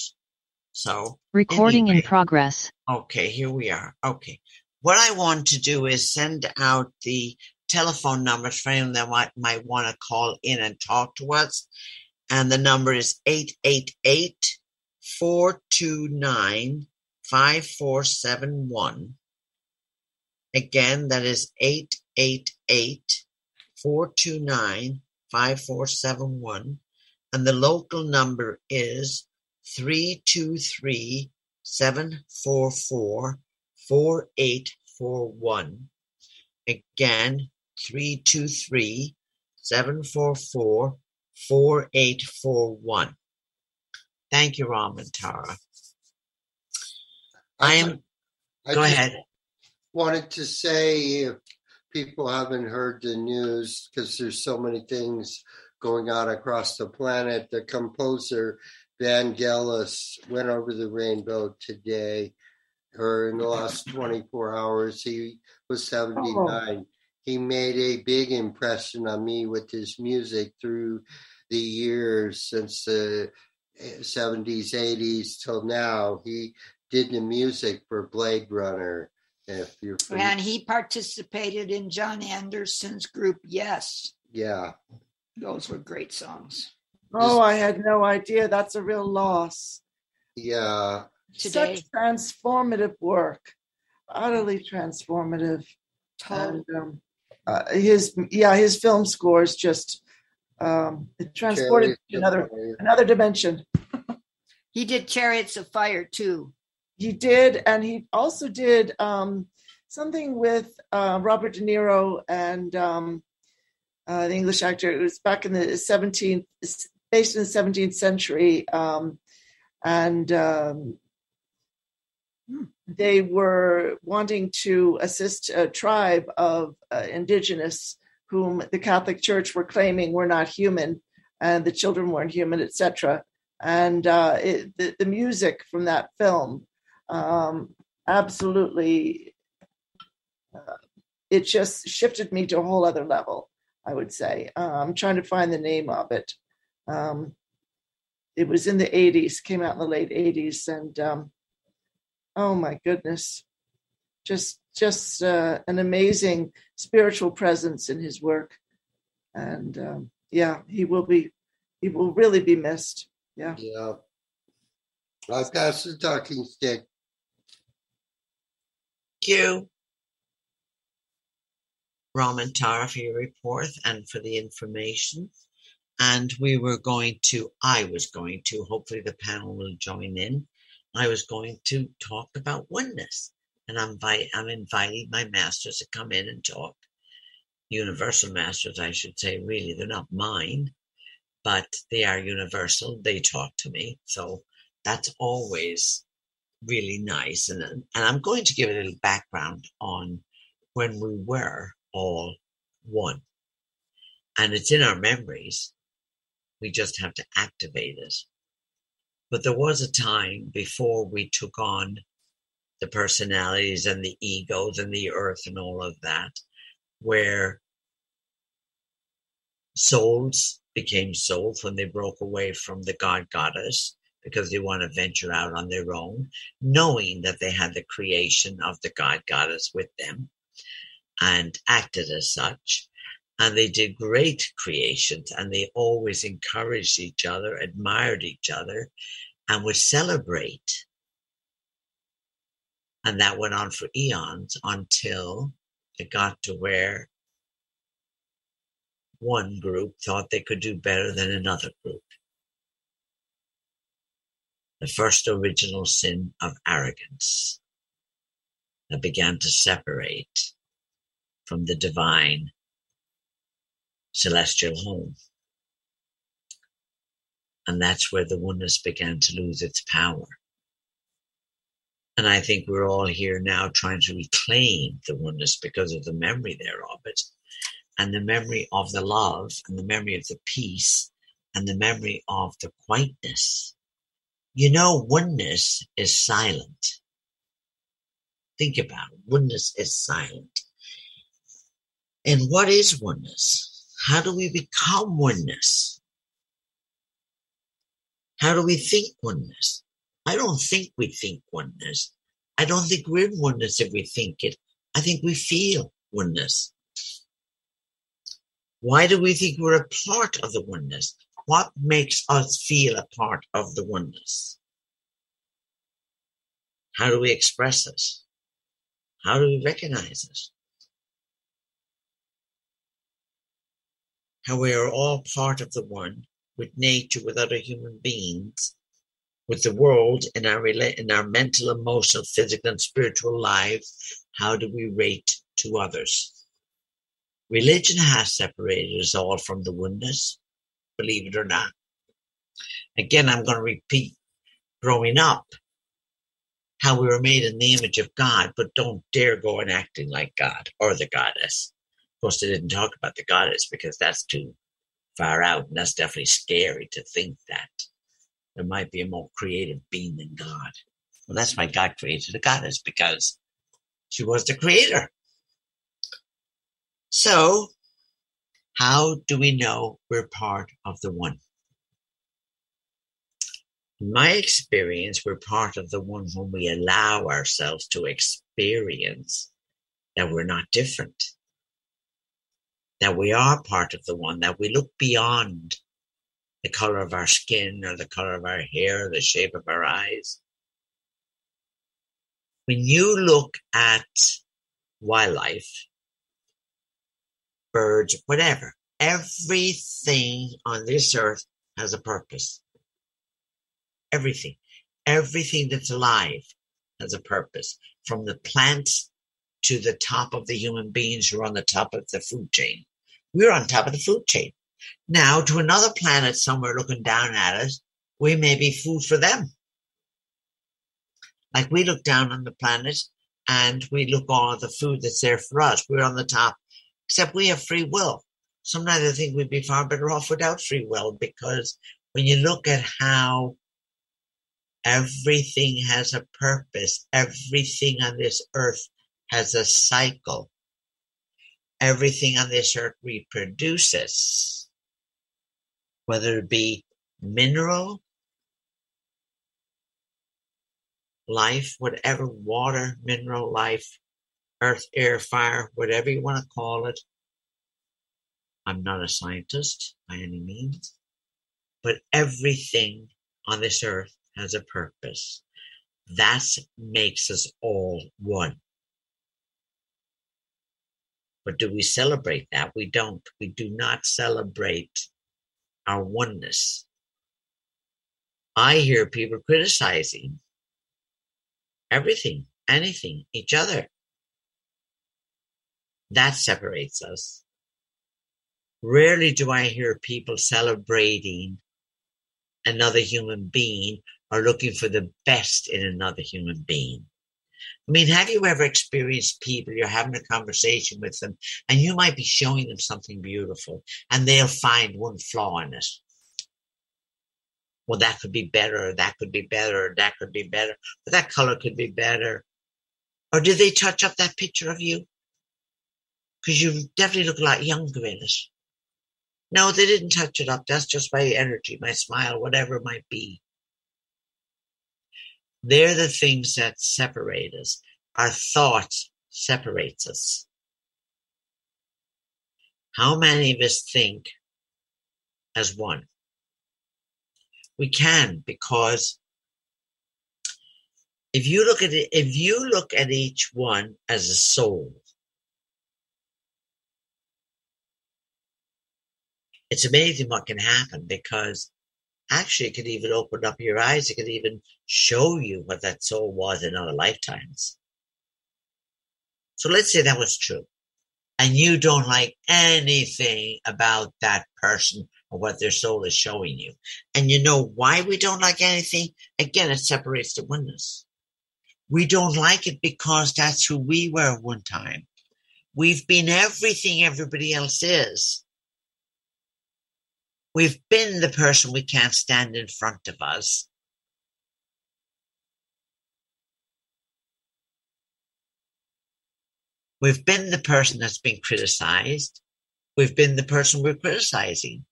So, Recording in progress. okay, here we are. Okay. What I want to do is send out the telephone numbers for anyone that might, might want to call in and talk to us. And the number is 888 429 5471. Again, that is 888 429 5471. And the local number is 323 744 4841. Again, 323 744 4841. Thank you, Ram and Tara. I am, I go ahead. Wanted to say if people haven't heard the news because there's so many things going on across the planet, the composer Vangelis went over the rainbow today, or in the last 24 hours. He was 79. He made a big impression on me with his music through the years since the eh, 70s, 80s till now. He did the music for Blade Runner. If you're And he participated in Jon Anderson's group. Yes, yeah, those were great songs. Oh, I had no idea. That's a real loss. yeah, Today, Such transformative work, utterly transformative. total And um, uh, his, yeah, his film scores just um, it transported to another another dimension. He did Chariots of Fire too. He did, and he also did um, something with uh, Robert De Niro and um, uh, the English actor. It was back in the 17th, based in the 17th century, um, and um, they were wanting to assist a tribe of uh, indigenous whom the Catholic Church were claiming were not human, and the children weren't human, etc. And uh, it, the, the music from that film um, absolutely uh, it just shifted me to a whole other level i would say. Uh, i'm trying to find the name of it. Um, it was in the 80s came out in the late 80s and um, oh my goodness. Just just uh, an amazing spiritual presence in his work. And um, yeah he will be he will really be missed. Yeah. Yeah. I pass the talking stick. Thank you, Ram and Tara, for your report and for the information. And we were going to, I was going to, hopefully the panel will join in. I was going to talk about oneness. And I'm, invite, I'm inviting my masters to come in and talk. Universal masters, I should say, really. They're not mine, but they are universal. They talk to me. So that's always really nice. And, and I'm going to give a little background on when we were all one. And it's in our memories. We just have to activate it. But there was a time before we took on the personalities and the egos and the earth and all of that, where souls became souls when they broke away from the God goddess because they want to venture out on their own, knowing that they had the creation of the God goddess with them and acted as such. And they did great creations and they always encouraged each other, admired each other, and would celebrate. And that went on for eons until it got to where one group thought they could do better than another group. The first original sin of arrogance that began to separate from the divine celestial home. And that's where the oneness began to lose its power. And I think we're all here now trying to reclaim the oneness because of the memory thereof it, and the memory of the love, and the memory of the peace, and the memory of the quietness. You know, oneness is silent. Think about it. Oneness is silent. And what is oneness? How do we become oneness? How do we think oneness? I don't think we think oneness. I don't think we're in oneness if we think it. I think we feel oneness. Why do we think we're a part of the oneness? What makes us feel a part of the oneness? How do we express it? How do we recognize it? How we are all part of the one with nature, with other human beings, with the world in our in our mental, emotional, physical, and spiritual lives. How do we rate to others? Religion has separated us all from the oneness, believe it or not. Again, I'm going to repeat growing up how we were made in the image of God, but don't dare go and acting like God or the goddess. Of course, they didn't talk about the goddess because that's too far out, and that's definitely scary to think that there might be a more creative being than God. Well, that's why God created a goddess because she was the creator. So, how do we know we're part of the one? In my experience, we're part of the one when we allow ourselves to experience that we're not different, that we are part of the one, that we look beyond the color of our skin or the color of our hair, or the shape of our eyes. When you look at wildlife, birds, whatever, everything on this earth has a purpose everything. Everything that's alive has a purpose, from the plants to the top of the human beings who are on the top of the food chain. We're on top of the food chain. Now, to another planet somewhere looking down at us, we may be food for them. Like we look down on the planet and we look all the food that's there for us. We're on the top, except we have free will. Sometimes I think we'd be far better off without free will because when you look at how Everything has a purpose. Everything on this earth has a cycle. Everything on this earth reproduces, whether it be mineral, life, whatever, water, mineral, life, earth, air, fire, whatever you want to call it. I'm not a scientist by any means, but everything on this earth has a purpose. That makes us all one. But do we celebrate that? We don't. We do not celebrate our oneness. I hear people criticizing everything, anything, each other. That separates us. Rarely do I hear people celebrating another human being or looking for the best in another human being. I mean, have you ever experienced people, you're having a conversation with them, and you might be showing them something beautiful, and they'll find one flaw in it. Well, that could be better, that could be better, that could be better, that color could be better. Or did they touch up that picture of you? Because you definitely look a lot younger in it. No, they didn't touch it up. That's just my energy, my smile, whatever it might be. They're the things that separate us. Our thought separates us. How many of us think as one? We can because If you look at it, if you look at each one as a soul, it's amazing what can happen because actually it could even open up your eyes. It could even show you what that soul was in other lifetimes. So let's say that was true and you don't like anything about that person or what their soul is showing you. And you know why we don't like anything? Again, it separates the oneness. We don't like it because that's who we were one time. We've been everything everybody else is. We've been the person we can't stand in front of us. We've been the person that's been criticized. We've been the person we're criticizing.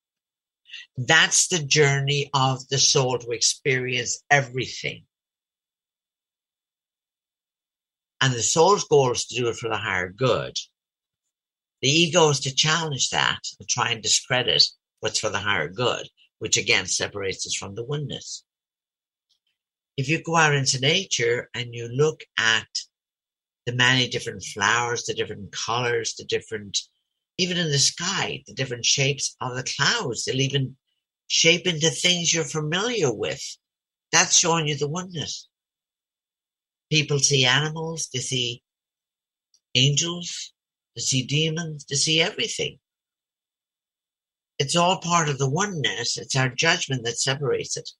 That's the journey of the soul to experience everything. And the soul's goal is to do it for the higher good. The ego is to challenge that and try and discredit what's for the higher good, which again separates us from the oneness. If you go out into nature and you look at the many different flowers, the different colors, the different, even in the sky, the different shapes of the clouds. They'll even shape into things you're familiar with. That's showing you the oneness. People see animals, they see angels, they see demons, they see everything. It's all part of the oneness. It's our judgment that separates it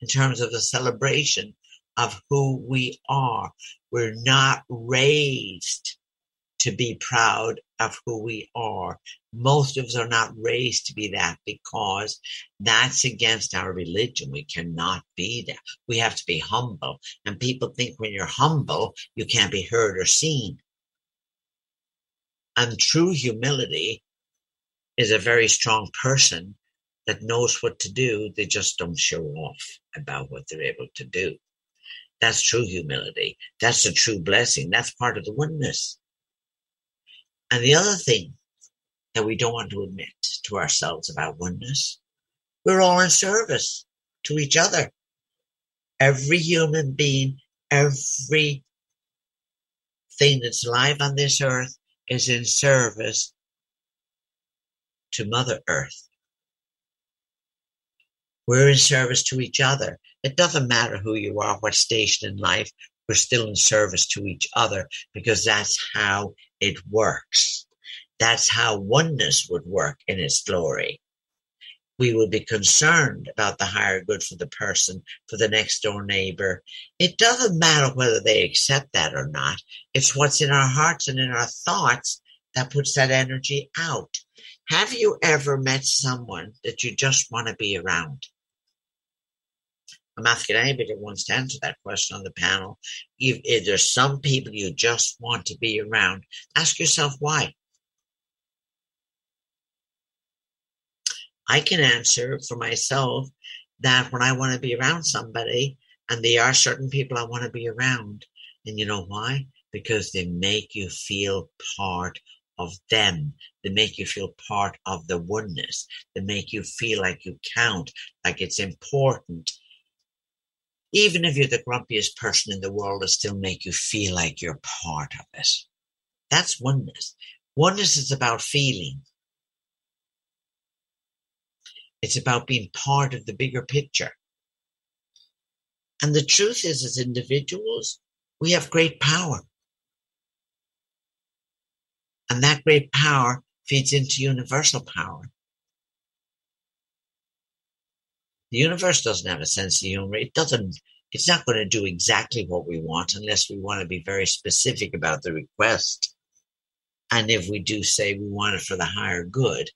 in terms of the celebration of who we are. We're not raised to be proud of who we are. Most of us are not raised to be that because that's against our religion. We cannot be that. We have to be humble. And people think when you're humble, you can't be heard or seen. And true humility is a very strong person that knows what to do. They just don't show off about what they're able to do. That's true humility. That's a true blessing. That's part of the oneness. And the other thing that we don't want to admit to ourselves about oneness, we're all in service to each other. Every human being, every thing that's alive on this earth is in service to Mother Earth. We're in service to each other. It doesn't matter who you are, what station in life, we're still in service to each other because that's how it works. That's how oneness would work in its glory. We would be concerned about the higher good for the person, for the next door neighbor. It doesn't matter whether they accept that or not. It's what's in our hearts and in our thoughts that puts that energy out. Have you ever met someone that you just want to be around? I'm asking anybody that wants to answer that question on the panel. If, if there's some people you just want to be around, ask yourself why. I can answer for myself that when I want to be around somebody, and there are certain people I want to be around, and you know why? Because they make you feel part of them. that make you feel part of the oneness. that make you feel like you count, like it's important even if you're the grumpiest person in the world, it still make you feel like you're part of it. That's oneness. Oneness is about feeling. It's about being part of the bigger picture. And the truth is, as individuals, we have great power. And that great power feeds into universal power. The universe doesn't have a sense of humor. It doesn't, it's not going to do exactly what we want unless we want to be very specific about the request. And if we do say we want it for the higher good,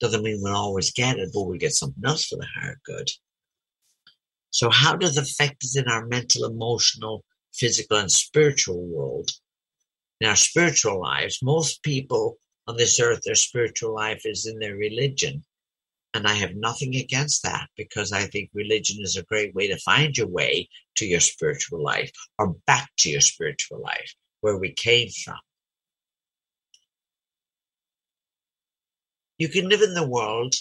doesn't mean we'll always get it, but we'll get something else for the higher good. So how does affect us in our mental, emotional, physical, and spiritual world? In our spiritual lives, most people on this earth, their spiritual life is in their religion. And I have nothing against that because I think religion is a great way to find your way to your spiritual life or back to your spiritual life where we came from. You can live in the world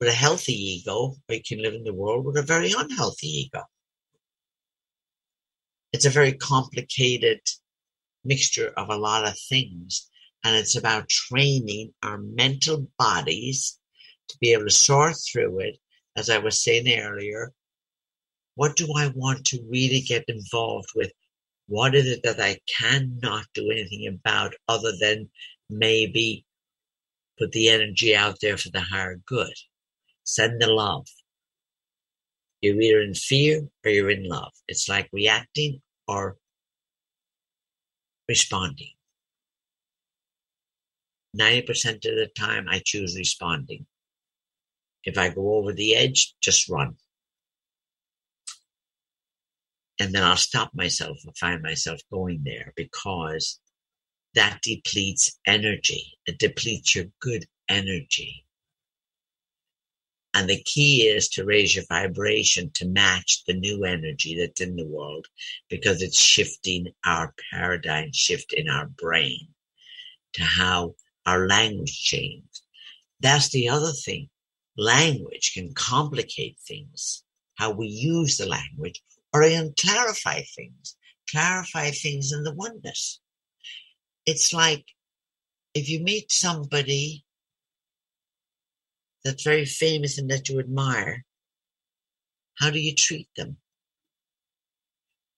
with a healthy ego, or you can live in the world with a very unhealthy ego. it's a very complicated mixture of a lot of things. And it's about training our mental bodies to be able to sort through it. As I was saying earlier, what do I want to really get involved with? What is it that I cannot do anything about other than maybe put the energy out there for the higher good? Send the love. You're either in fear or you're in love. It's like reacting or responding. 90% of the time, I choose responding. If I go over the edge, just run. And then I'll stop myself and find myself going there because that depletes energy. It depletes your good energy. And the key is to raise your vibration to match the new energy that's in the world because it's shifting our paradigm shift in our brain to how our language changed. That's the other thing. Language can complicate things, how we use the language, or even clarify things, clarify things in the oneness. It's like if you meet somebody that's very famous and that you admire, how do you treat them?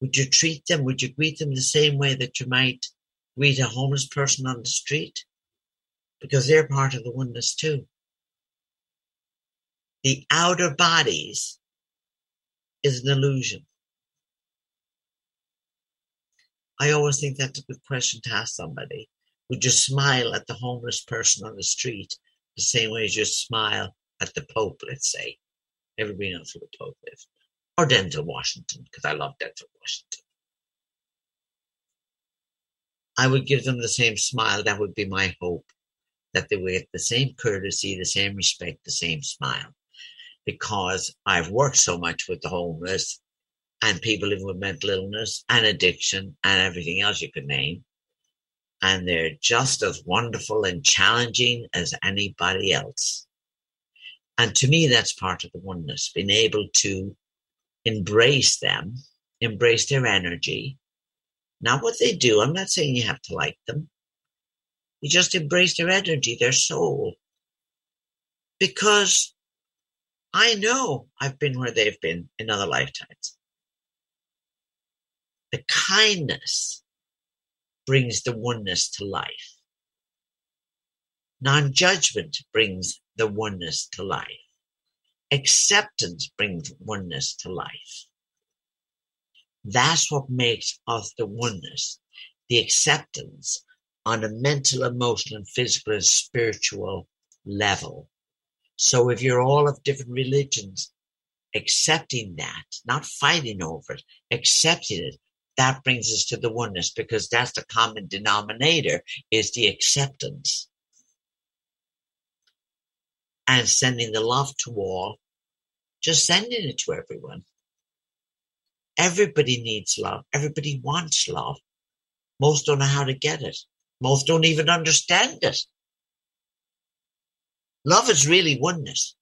Would you treat them, would you greet them the same way that you might greet a homeless person on the street? Because they're part of the oneness too. The outer bodies is an illusion. I always think that's a good question to ask somebody. Would you smile at the homeless person on the street the same way as you smile at the Pope, let's say? Everybody knows who the Pope is. Or Denzel Washington, because I love Denzel Washington. I would give them the same smile. That would be my hope. That they would get the same courtesy, the same respect, the same smile. Because I've worked so much with the homeless and people living with mental illness and addiction and everything else you could name. And they're just as wonderful and challenging as anybody else. And to me, that's part of the oneness, being able to embrace them, embrace their energy, not what they do. I'm not saying you have to like them. You just embrace their energy, their soul. Because I know I've been where they've been in other lifetimes. The kindness brings the oneness to life. Non judgment brings the oneness to life. Acceptance brings oneness to life. That's what makes us the oneness, the acceptance on a mental, emotional, and physical and spiritual level. So if you're all of different religions, accepting that, not fighting over it, accepting it, that brings us to the oneness because that's the common denominator is the acceptance. And sending the love to all just sending it to everyone. Everybody needs love. Everybody wants love. Most don't know how to get it. Most don't even understand it. Love is really oneness.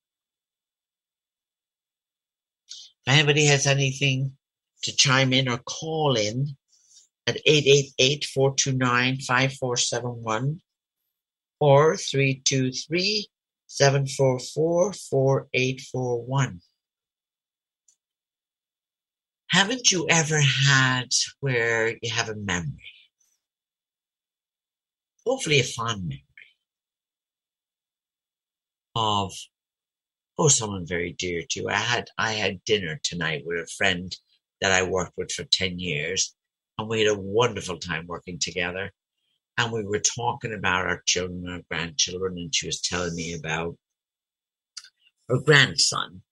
If anybody has anything to chime in or call in at 888-429-5471 or 323-744-4841. Haven't you ever had where you have a memory? Hopefully a fond memory of oh someone very dear to you. I had I had dinner tonight with a friend that I worked with for 10 years. And we had a wonderful time working together. And we were talking about our children, our grandchildren, and she was telling me about her grandson.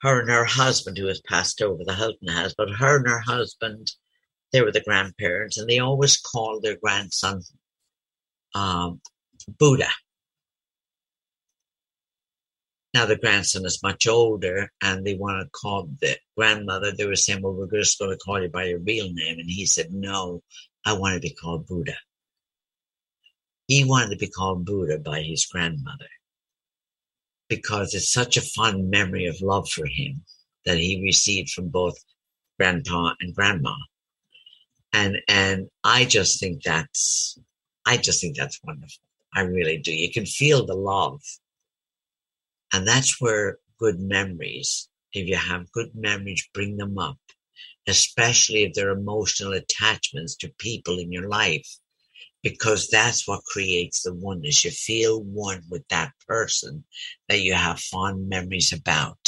Her and her husband, who has passed over, the husband has, but her and her husband, they were the grandparents, and they always called their grandson um, Buddha. Now the grandson is much older and they want to call the grandmother. They were saying, well, we're just going to call you by your real name. And he said, no, I want to be called Buddha. He wanted to be called Buddha by his grandmother because it's such a fond memory of love for him that he received from both grandpa and grandma. And and I just think that's I just think that's wonderful. I really do. You can feel the love. And that's where good memories, if you have good memories, bring them up, especially if they're emotional attachments to people in your life, because that's what creates the oneness. You feel one with that person that you have fond memories about.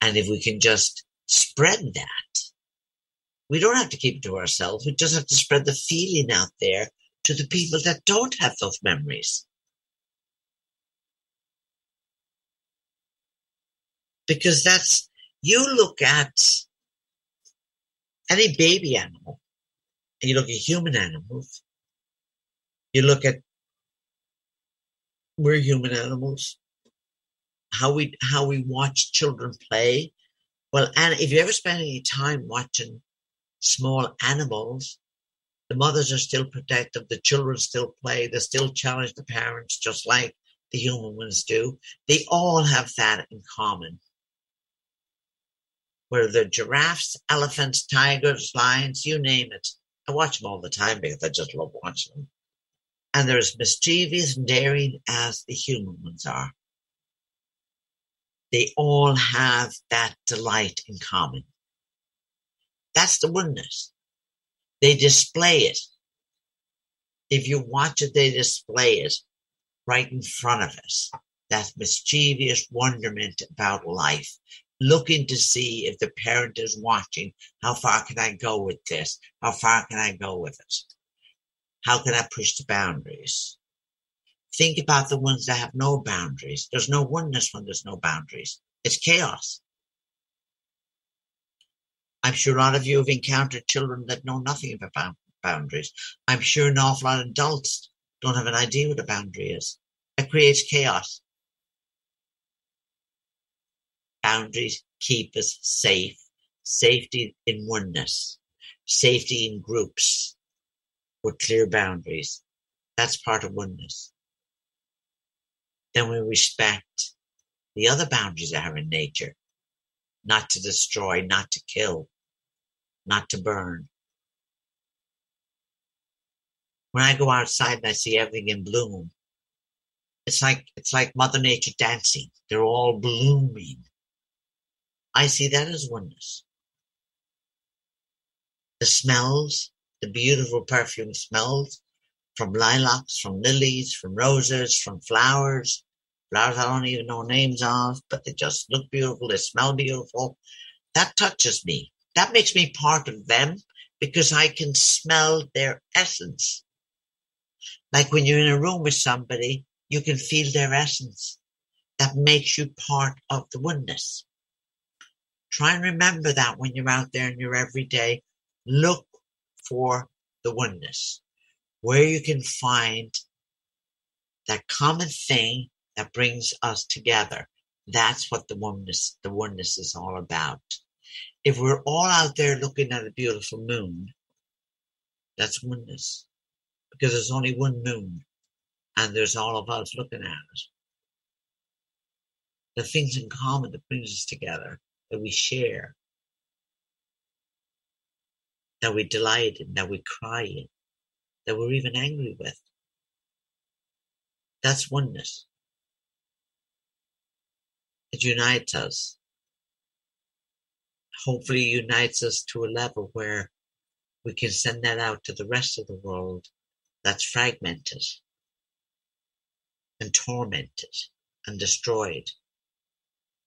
And if we can just spread that, we don't have to keep it to ourselves. We just have to spread the feeling out there to the people that don't have those memories. Because that's, you look at any baby animal and you look at human animals, you look at, we're human animals, how we, how we watch children play. Well, and if you ever spend any time watching small animals, the mothers are still protective, the children still play, they still challenge the parents just like the human ones do. They all have that in common. Where the giraffes, elephants, tigers, lions, you name it. I watch them all the time because I just love watching them. And they're as mischievous and daring as the human ones are. They all have that delight in common. That's the oneness. They display it. If you watch it, they display it right in front of us. That mischievous wonderment about life, looking to see if the parent is watching. How far can I go with this? How far can I go with it? How can I push the boundaries? Think about the ones that have no boundaries. There's no oneness when there's no boundaries. It's chaos. I'm sure a lot of you have encountered children that know nothing about boundaries. I'm sure an awful lot of adults don't have an idea what a boundary is. It creates chaos. Boundaries keep us safe. Safety in oneness. Safety in groups with clear boundaries. That's part of oneness. Then we respect the other boundaries that are in nature. Not to destroy, not to kill, not to burn. When I go outside and I see everything in bloom, it's like it's like Mother Nature dancing. They're all blooming. I see that as oneness. The smells, the beautiful perfume smells from lilacs, from lilies, from roses, from flowers, flowers I don't even know names of, but they just look beautiful. They smell beautiful. That touches me that makes me part of them because I can smell their essence. Like when you're in a room with somebody, you can feel their essence. That makes you part of the oneness. Try and remember that when you're out there in your everyday. Look for the oneness, where you can find that common thing that brings us together. That's what the oneness, the oneness is all about if we're all out there looking at a beautiful moon, that's oneness. Because there's only one moon and there's all of us looking at it. The things in common that brings us together, that we share, that we delight in, that we cry in, that we're even angry with. That's oneness. It unites us hopefully unites us to a level where we can send that out to the rest of the world that's fragmented and tormented and destroyed.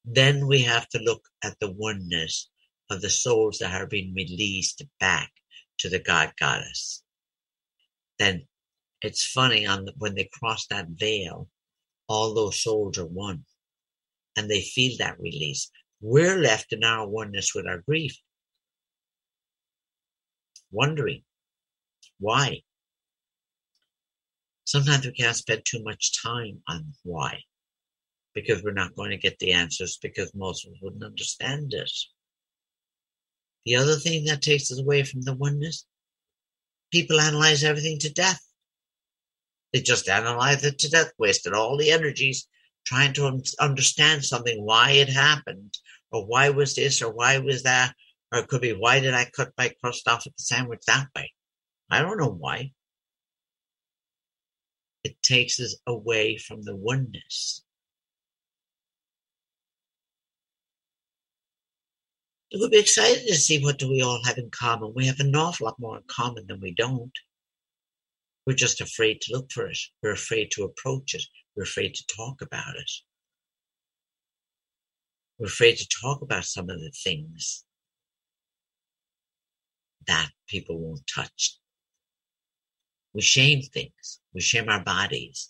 Then we have to look at the oneness of the souls that are being released back to the God Goddess. Then it's funny on the, when they cross that veil, all those souls are one and they feel that release. We're left in our oneness with our grief, wondering why. Sometimes we can't spend too much time on why, because we're not going to get the answers because us wouldn't understand it. The other thing that takes us away from the oneness, people analyze everything to death. They just analyze it to death, wasted all the energies trying to understand something, why it happened, or why was this, or why was that, Or it could be, why did I cut my crust off of the sandwich that way? I don't know why. It takes us away from the oneness. We'll be excited to see what do we all have in common. We have an awful lot more in common than we don't. We're just afraid to look for it. We're afraid to approach it. We're afraid to talk about it. We're afraid to talk about some of the things that people won't touch. We shame things. We shame our bodies,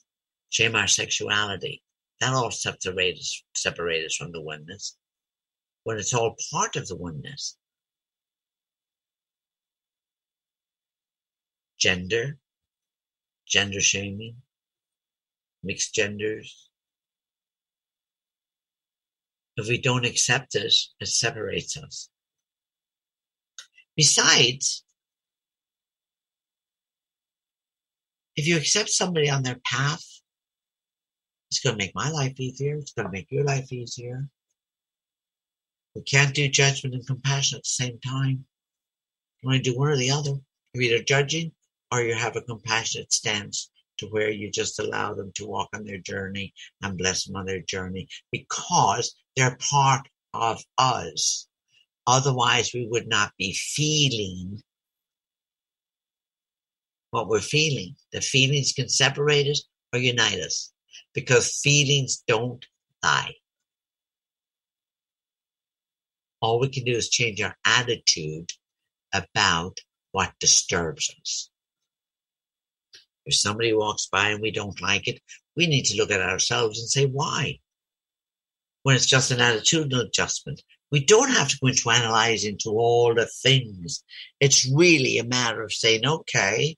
shame our sexuality. That all separates separate us from the oneness when it's all part of the oneness. Gender, gender shaming, mixed genders. If we don't accept it, it separates us. Besides, if you accept somebody on their path, it's going to make my life easier. It's going to make your life easier. We can't do judgment and compassion at the same time. You want to do one or the other. You're either judging or you have a compassionate stance to where you just allow them to walk on their journey and bless them on their journey because they're part of us. Otherwise, we would not be feeling what we're feeling. The feelings can separate us or unite us because feelings don't lie. All we can do is change our attitude about what disturbs us. If somebody walks by and we don't like it, we need to look at ourselves and say, why? When it's just an attitudinal adjustment, we don't have to go into analyzing into all the things. It's really a matter of saying, okay,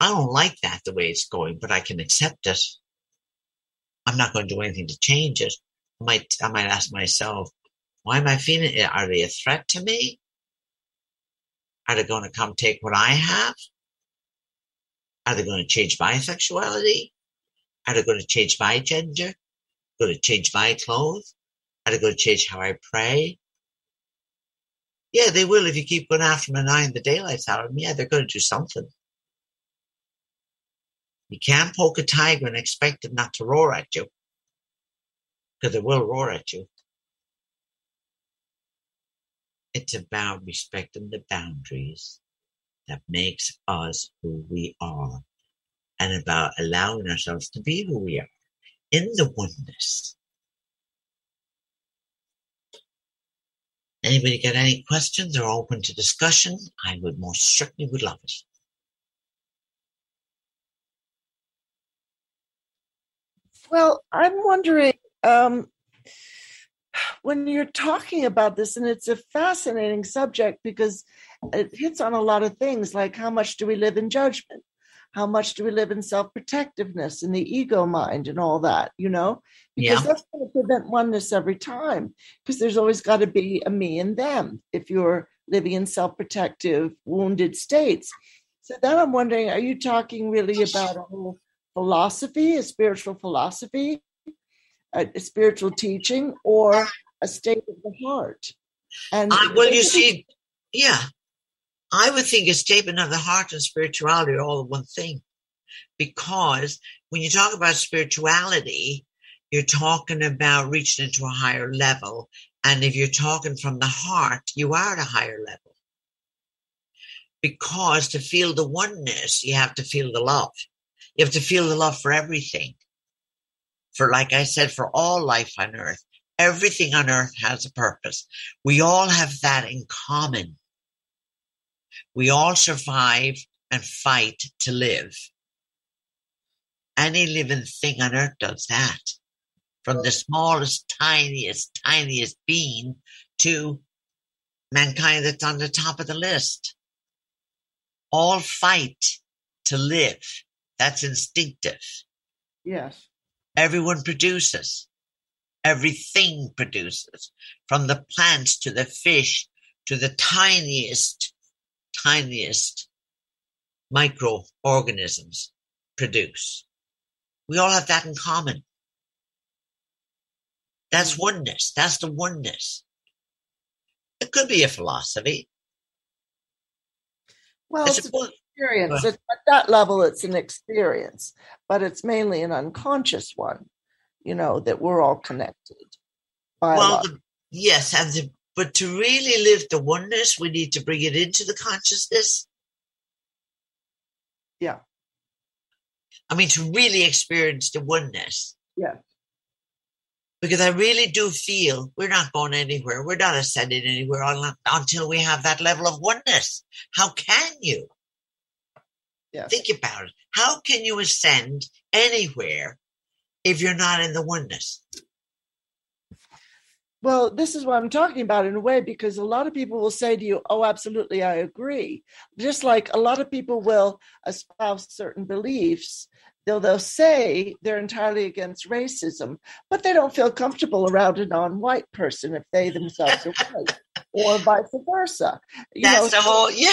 I don't like that the way it's going, but I can accept it. I'm not going to do anything to change it. Might, I might ask myself, why am I feeling it? Are they a threat to me? Are they going to come take what I have? Are they going to change my sexuality? Are they going to change my gender? Going to change my clothes? Are they going to change how I pray? Yeah, they will if you keep going after them and eyeing the daylights out of them. Yeah, they're going to do something. You can't poke a tiger and expect it not to roar at you. Because it will roar at you. It's about respecting the boundaries that makes us who we are and about allowing ourselves to be who we are in the oneness. Anybody got any questions or open to discussion? I would most certainly would love it. Well, I'm wondering um, when you're talking about this, and it's a fascinating subject because it hits on a lot of things like how much do we live in judgment? How much do we live in self protectiveness and the ego mind and all that, you know? Because Yeah. that's going to prevent oneness every time because there's always got to be a me and them if you're living in self protective, wounded states. So then I'm wondering are you talking really about a whole philosophy, a spiritual philosophy, a, spiritual teaching, or a state of the heart? And I, well, you see, yeah, I would think a statement of the heart and spirituality are all one thing. Because when you talk about spirituality, you're talking about reaching into a higher level. And if you're talking from the heart, you are at a higher level. Because to feel the oneness, you have to feel the love. You have to feel the love for everything. For, like I said, for all life on earth, everything on earth has a purpose. We all have that in common. We all survive and fight to live. Any living thing on earth does that. From the smallest, tiniest, tiniest being to mankind that's on the top of the list. All fight to live. That's instinctive. yes. Everyone produces. Everything produces. From the plants to the fish to the tiniest, tiniest microorganisms produce. We all have that in common. That's mm. oneness. That's the oneness. It could be a philosophy. Well, it's. Experience. It's, at that level, it's an experience, but it's mainly an unconscious one. You know that we're all connected. Well, the, yes, and the, but to really live the oneness, we need to bring it into the consciousness. Yeah. I mean, to really experience the oneness. Yeah. Because I really do feel we're not going anywhere. We're not ascending anywhere until we have that level of oneness. How can you? Yes. Think about it. How can you ascend anywhere if you're not in the oneness? Well, this is what I'm talking about in a way because a lot of people will say to you, Oh, absolutely, I agree. Just like a lot of people will espouse certain beliefs, they'll, they'll say they're entirely against racism, but they don't feel comfortable around a non white person if they themselves are white, or vice versa. You That's know, the whole, yeah,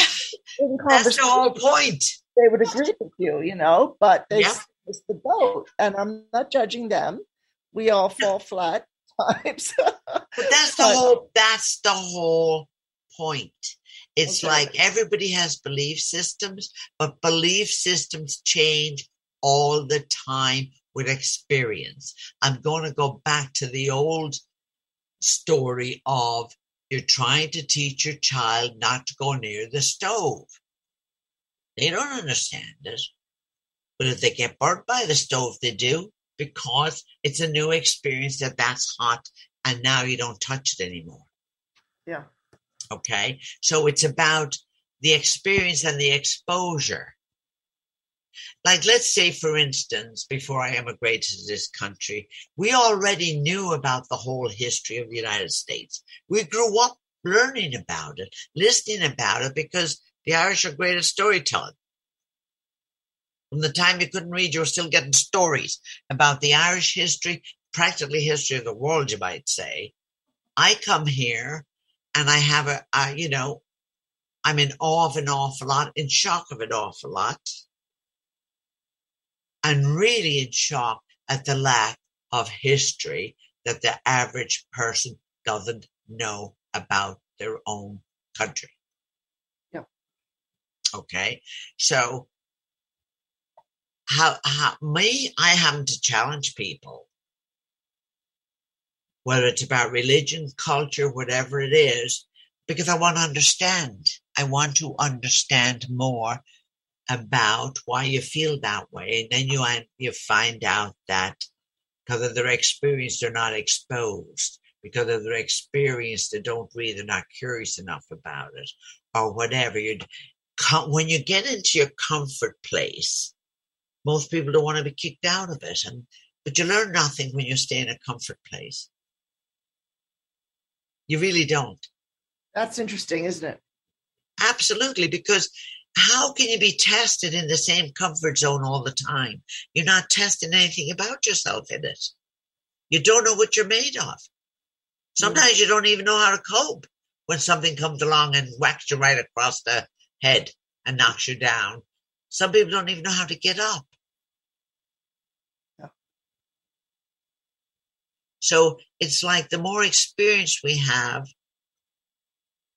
that's the whole point. They would agree with you, you know, but they Yeah. miss the boat. And I'm not judging them. We all fall flat times. But that's the But- whole that's the whole point. It's Okay. like everybody has belief systems, but belief systems change all the time with experience. I'm going to go back to the old story of you're trying to teach your child not to go near the stove. They don't understand it. But if they get burnt by the stove, they do because it's a new experience that that's hot and now you don't touch it anymore. Yeah. Okay. So it's about the experience and the exposure. Like, let's say, for instance, before I immigrated to this country, we already knew about the whole history of the United States. We grew up learning about it, listening about it, because the Irish are great at storytelling. From the time you couldn't read, you were still getting stories about the Irish history, practically history of the world, you might say. I come here and I have a, you know, I'm in awe of an awful lot, in shock of an awful lot, and really in shock at the lack of history that the average person doesn't know about their own country. Okay. So how, how me, I happen to challenge people, whether it's about religion, culture, whatever it is, because I want to understand. I want to understand more about why you feel that way. And then you, you find out that because of their experience, they're not exposed. Because of their experience, they don't read, they're not curious enough about it, or whatever. You, when you get into your comfort place, most people don't want to be kicked out of it, and but you learn nothing when you stay in a comfort place. You really don't. That's interesting, isn't it? Absolutely, because how can you be tested in the same comfort zone all the time? You're not testing anything about yourself in it. You don't know what you're made of. Sometimes mm. you don't even know how to cope when something comes along and whacks you right across the head and knocks you down. Some people don't even know how to get up. Yeah. So it's like the more experience we have,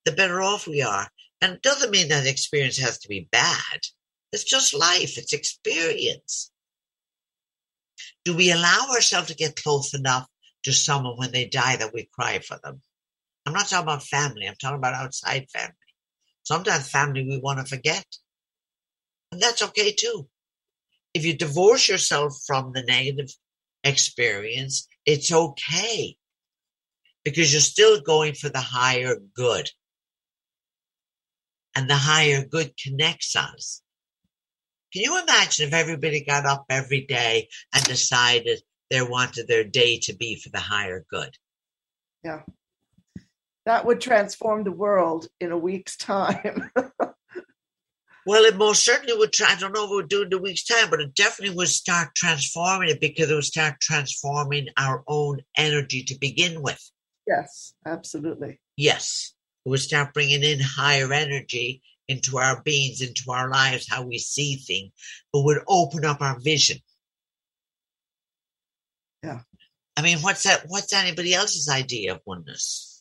the better off we are. And it doesn't mean that experience has to be bad. It's just life, it's experience. Do we allow ourselves to get close enough to someone when they die that we cry for them? I'm not talking about family, I'm talking about outside family. Sometimes family we want to forget. And that's okay too. If you divorce yourself from the negative experience, it's okay because you're still going for the higher good. And the higher good connects us. Can you imagine if everybody got up every day and decided they wanted their day to be for the higher good? Yeah. That would transform the world in a week's time. Well, it most certainly would. Try, I don't know if it would do in a week's time, but it definitely would start transforming it because it would start transforming our own energy to begin with. yes, absolutely. Yes, it would start bringing in higher energy into our beings, into our lives, how we see things, but would open up our vision. Yeah. I mean, what's that? What's anybody else's idea of oneness?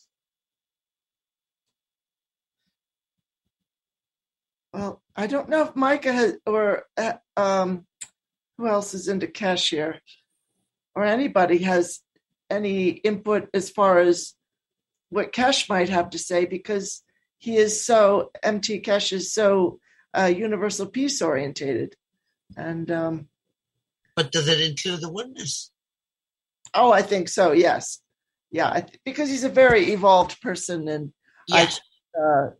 Well, I don't know if Micah has, or uh, um, who else is into Keshe, or anybody has any input as far as what Keshe might have to say because he is so MT Keshe is so uh, universal peace orientated, and um, But does it include the oneness? oh, I think so. Yes, yeah, I th- because he's a very evolved person, and I- Yes. uh,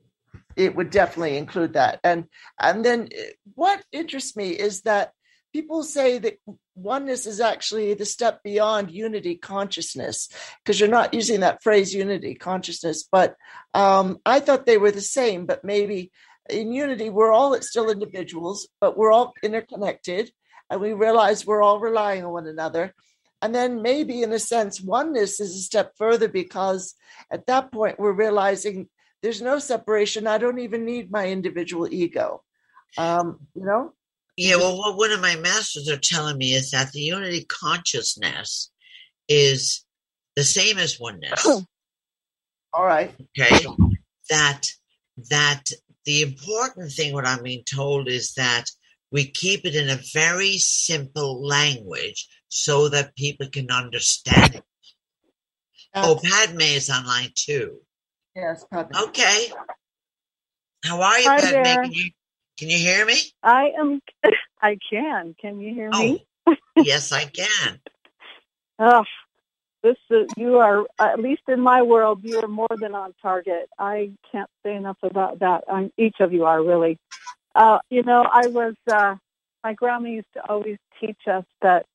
it would definitely include that. And and then uh, what interests me is that people say that oneness is actually the step beyond unity consciousness because you're not using that phrase unity consciousness. But um, I thought they were the same. But maybe in unity we're all still individuals, but we're all interconnected, and we realize we're all relying on one another. And then maybe in a sense, oneness is a step further because at that point we're realizing there's no separation. I don't even need my individual ego. Um, you know? Yeah, well, what one of my masters are telling me is that the unity consciousness is the same as oneness. All right. Okay, that that the important thing, what I'm being told, is that we keep it in a very simple language so that people can understand it. Oh, Padme is online too. Yes, probably. Okay. How are you, Hi Padme? there. Can you can you hear me? I am. I can. Can you hear me? Oh, yes, I can. Oh, this is, you are at least in my world. You are more than on target. I can't say enough about that. Um, each of you are really. Uh, you know, I was. Uh, my grandma used to always teach us that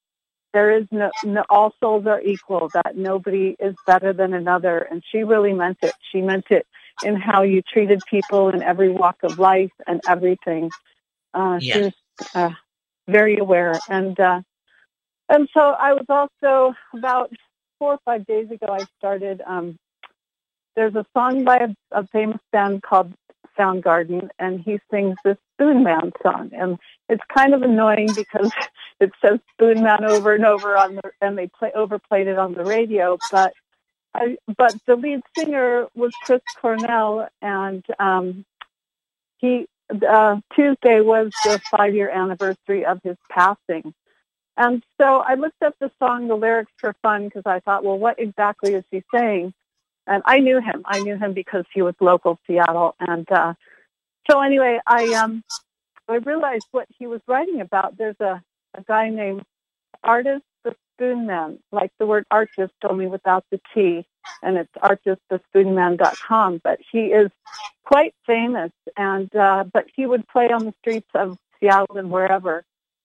there is no, no. All souls are equal. That nobody is better than another, and she really meant it. She meant it in how you treated people in every walk of life and everything. Uh, She Yes. was uh, very aware, and uh, and so I was also about four or five days ago. I started. Um, there's a song by a, a famous band called Soundgarden, and he sings this Spoon Man song, and it's kind of annoying because it says Spoon Man over and over on the, and they play overplayed it on the radio, but. I, but the lead singer was Chris Cornell, and um, he uh, Tuesday was the five year anniversary of his passing. And so I looked up the song, the lyrics for fun, because I thought, well, what exactly is he saying? And I knew him. I knew him because he was local Seattle. And uh, so anyway, I um, I realized what he was writing about. There's a, a guy named Artis the Spoon Man, like the word artist only without the T, and it's artisthespoonman.com. But he is quite famous, and uh, but he would play on the streets of Seattle and wherever,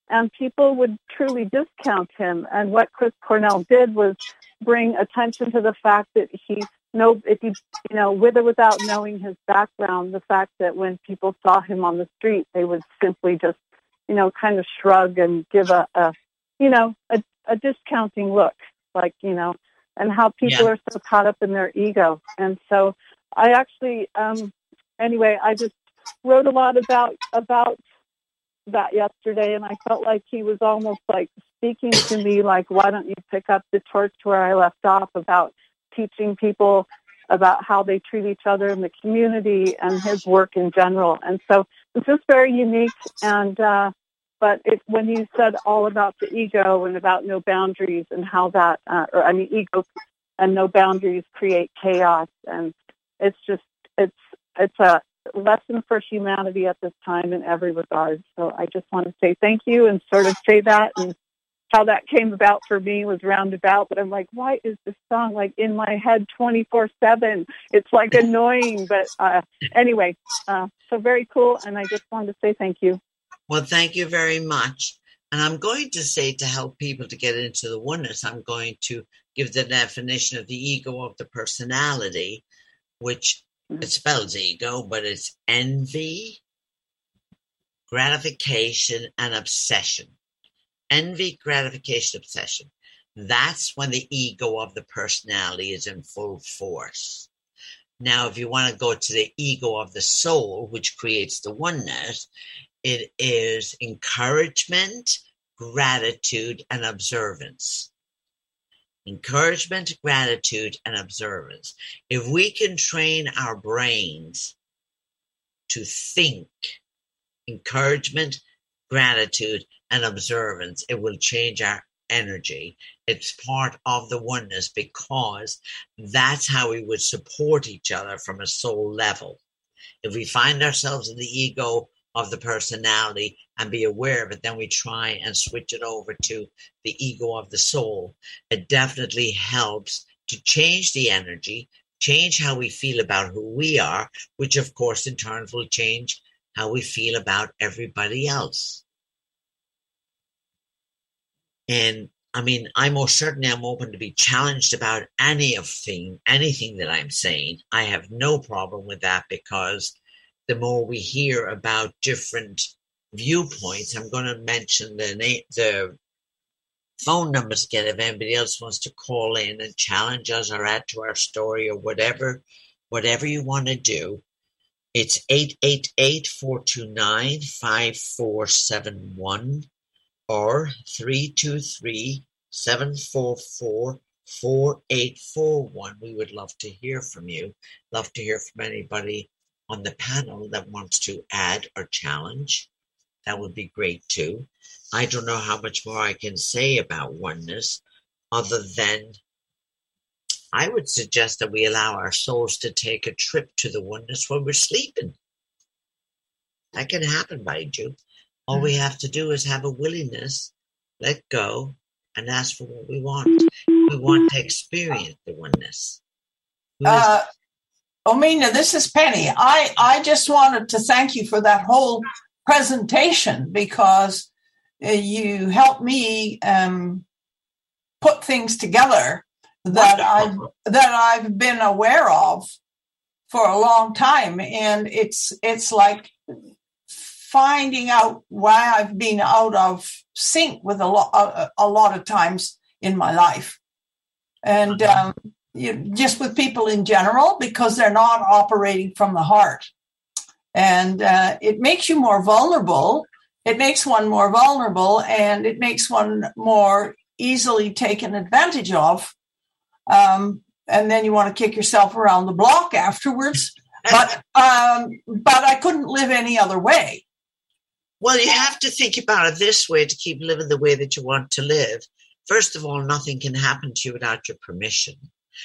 and people would truly discount him. And what Chris Cornell did was bring attention to the fact that he no, if you you know, with or without knowing his background, the fact that when people saw him on the street, they would simply just you know kind of shrug and give a, a you know a, a discounting look, like you know, and how people Yeah. are so caught up in their ego. And so I actually, um, anyway, I just wrote a lot about about that yesterday, and I felt like he was almost like speaking to me, like, "Why don't you pick up the torch where I left off about teaching people about how they treat each other in the community and his work in general?" And so it's just very unique, and uh, but it, when you said all about the ego and about no boundaries and how that, uh, or I mean, ego and no boundaries create chaos, and it's just it's it's a lesson for humanity at this time in every regard. So I just want to say thank you and sort of say that and how that came about for me was roundabout, but I'm like, why is this song like in my head 24 seven? It's like annoying, but uh, anyway, uh, so very cool. And I just wanted to say thank you. Well, thank you very much. And I'm going to say to help people to get into the oneness, I'm going to give the definition of the ego of the personality, which it spells ego, but it's envy, gratification, and obsession. Envy, gratification, obsession. That's when the ego of the personality is in full force. Now, if you want to go to the ego of the soul, which creates the oneness, it is encouragement, gratitude, and observance. Encouragement, gratitude, and observance. If we can train our brains to think encouragement, gratitude, and observance. It will change our energy. It's part of the oneness because that's how we would support each other from a soul level. If we find ourselves in the ego of the personality and be aware of it, then we try and switch it over to the ego of the soul. It definitely helps to change the energy, change how we feel about who we are, which of course in turn will change how we feel about everybody else. And I mean, I most certainly am open to be challenged about any of thing, anything that I'm saying. I have no problem with that because the more we hear about different viewpoints, I'm going to mention the name, the phone numbers again if anybody else wants to call in and challenge us or add to our story or whatever, whatever you want to do. It's 888-429-5471 or 323-744-4841. We would love to hear from you. Love to hear from anybody on the panel that wants to add or challenge. That would be great too. I don't know how much more I can say about oneness other than I would suggest that we allow our souls to take a trip to the oneness when we're sleeping. That can happen, mind you. All we have to do is have a willingness, let go, and ask for what we want. We want to experience the oneness. Uh, Omena, this is Penny. I, I just wanted to thank you for that whole presentation because uh, you helped me um, put things together that I that I've been aware of for a long time, and it's it's like finding out why I've been out of sync with a lot a, a lot of times in my life, and um, you, just with people in general because they're not operating from the heart, and uh, it makes you more vulnerable. It makes one more vulnerable, and it makes one more easily taken advantage of um, and then you want to kick yourself around the block afterwards. But um, but I couldn't live any other way. Well, you have to think about it this way to keep living the way that you want to live. First of all, nothing can happen to you without your permission.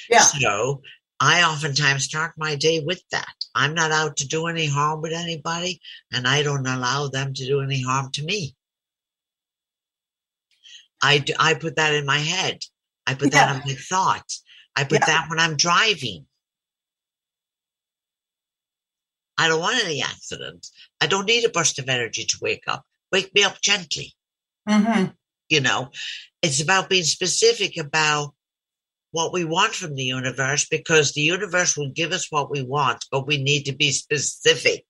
Yeah. So I oftentimes start my day with that. I'm not out to do any harm with anybody, and I don't allow them to do any harm to me. I, I put that in my head. I put Yeah. that on my thoughts. I put Yeah. that when I'm driving. I don't want any accidents. I don't need a burst of energy to wake up. Wake me up gently. Mm-hmm. You know, it's about being specific about what we want from the universe because the universe will give us what we want, but we need to be specific.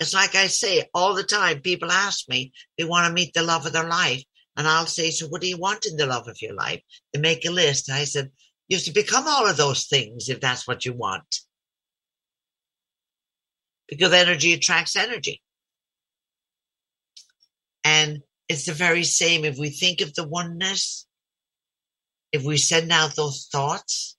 It's like I say all the time, people ask me, they want to meet the love of their life. And I'll say, So what do you want in the love of your life? They make a list. I said, You have to become all of those things if that's what you want. Because energy attracts energy. And it's the very same if we think of the oneness, if we send out those thoughts.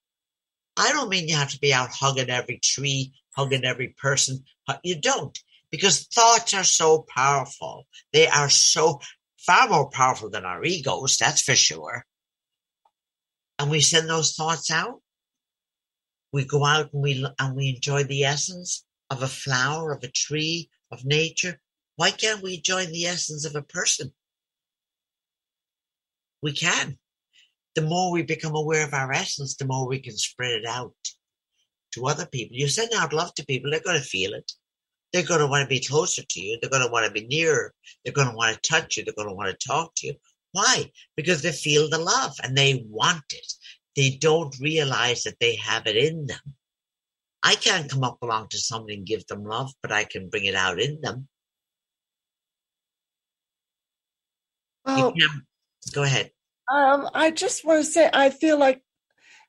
I don't mean you have to be out hugging every tree, hugging every person. You don't, because thoughts are so powerful. They are so far more powerful than our egos, that's for sure. And we send those thoughts out. We go out and we and we enjoy the essence of a flower, of a tree, of nature. Why can't we enjoy the essence of a person? We can. The more we become aware of our essence, the more we can spread it out to other people. You send out love to people, they're going to feel it. They're going to want to be closer to you. They're going to want to be nearer. They're going to want to touch you. They're going to want to talk to you. Why? Because they feel the love and they want it. They don't realize that they have it in them. I can't come up along to somebody and give them love, but I can bring it out in them. Well, go ahead. Um, I just want to say, I feel like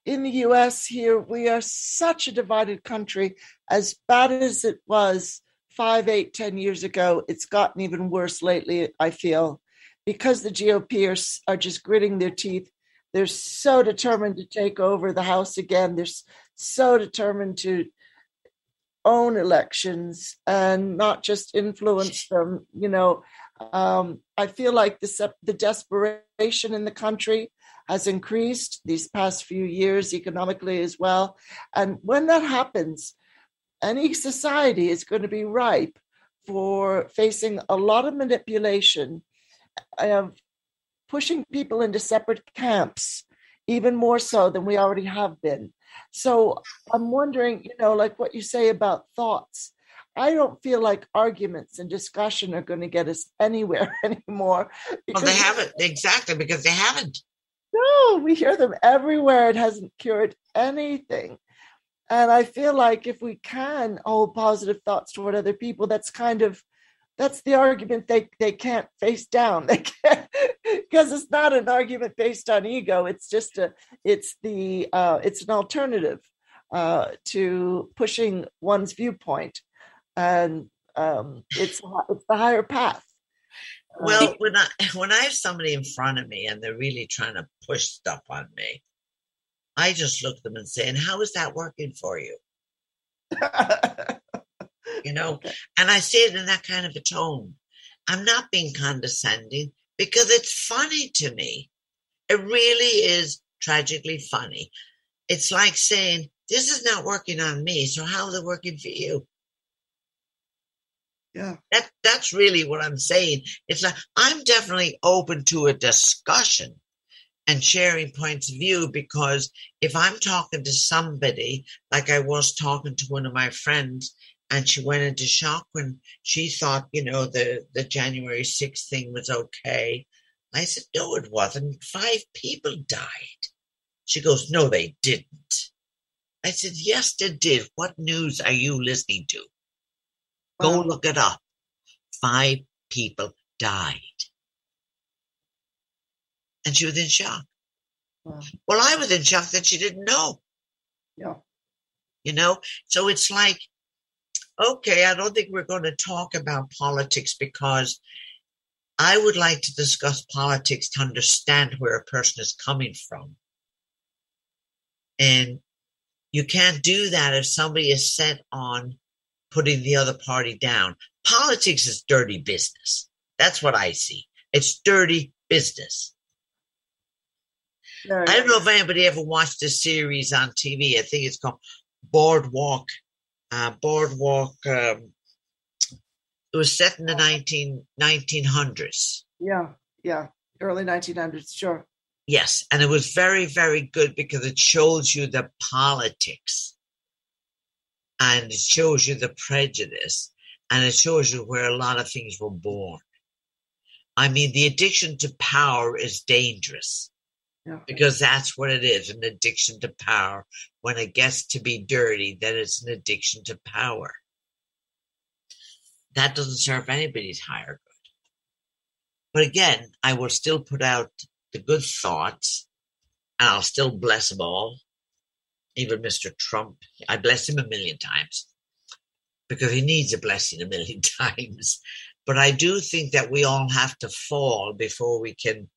in the US here, we are such a divided country. As bad as it was five, eight, ten years ago, it's gotten even worse lately, I feel, because the GOP are, are just gritting their teeth. They're so determined to take over the House again. They're s- so determined to own elections and not just influence them. You know, um, I feel like the, the desperation in the country has increased these past few years economically as well. And when that happens, any society is going to be ripe for facing a lot of manipulation of pushing people into separate camps, even more so than we already have been. So I'm wondering, you know, like what you say about thoughts. I don't feel like arguments and discussion are going to get us anywhere anymore. Well, they haven't exactly because they haven't. No, we hear them everywhere. It hasn't cured anything. And I feel like if we can hold positive thoughts toward other people, that's kind of that's the argument they they can't face down. They can't because it's not an argument based on ego. It's just a it's the uh, it's an alternative uh, to pushing one's viewpoint, and um, it's it's the higher path. Well, when I when I have somebody in front of me and they're really trying to push stuff on me, I just look at them and say, "And how is that working for you?" you know, and I say it in that kind of a tone. I'm not being condescending because it's funny to me. It really is tragically funny. It's like saying, "This is not working on me, so how is it working for you?" Yeah. That that's really what I'm saying. It's like I'm definitely open to a discussion and sharing points of view because if I'm talking to somebody, like I was talking to one of my friends, and she went into shock when she thought, you know, the, the January 6th thing was okay. I said, no, it wasn't. Five people died. She goes, no, they didn't. I said, yes, they did. What news are you listening to? Go look it up. Five people died. And she was in shock. Wow. Well, I was in shock that she didn't know. Yeah. You know, so it's like, okay, I don't think we're going to talk about politics because I would like to discuss politics to understand where a person is coming from. And you can't do that if somebody is set on putting the other party down. Politics is dirty business. That's what I see. It's dirty business. I don't know if anybody ever watched this series on TV. I think it's called Boardwalk. Uh, Boardwalk. Um, it was set in the 19, 1900s. Yeah, yeah. Early 1900s, sure. Yes. And it was very, very good because it shows you the politics and it shows you the prejudice and it shows you where a lot of things were born. I mean, the addiction to power is dangerous because that's what it is an addiction to power. When it gets to be dirty, then it's an addiction to power. That doesn't serve anybody's higher good. But again, I will still put out the good thoughts and I'll still bless them all even Mr. Trump. I bless him a million times because he needs a blessing a million times. But I do think that we all have to fall before we can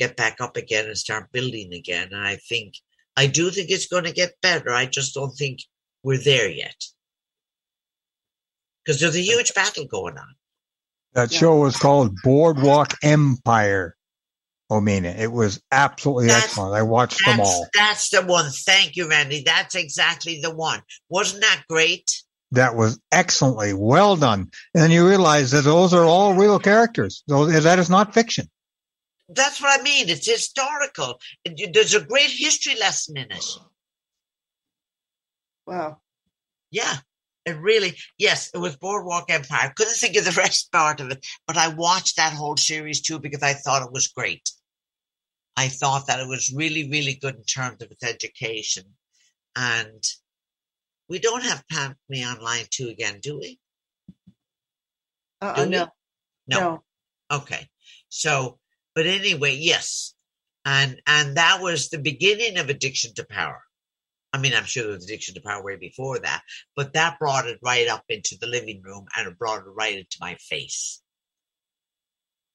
get back up again and start building again. And I think, I do think it's going to get better. I just don't think we're there yet. Because there's a huge battle going on. That show was called Boardwalk Empire. Omena. It was absolutely that's, excellent. I watched them all. That's the one. Thank you, Randy. That's exactly the one. Wasn't that great? That was excellently well done. And then you realize that those are all real characters. That is not fiction. That's what I mean. It's historical. There's a great history lesson in it. Wow. Yeah. It really, yes, it was Boardwalk Empire. Couldn't think of the rest part of it, but I watched that whole series too because I thought it was great. I thought that it was really, really good in terms of its education. And we don't have Pam Me Online 2 again, do we? Uh, do no. no. No. Okay. So, but anyway, yes. And and that was the beginning of addiction to power. I mean, I'm sure there was addiction to power way before that, but that brought it right up into the living room and it brought it right into my face.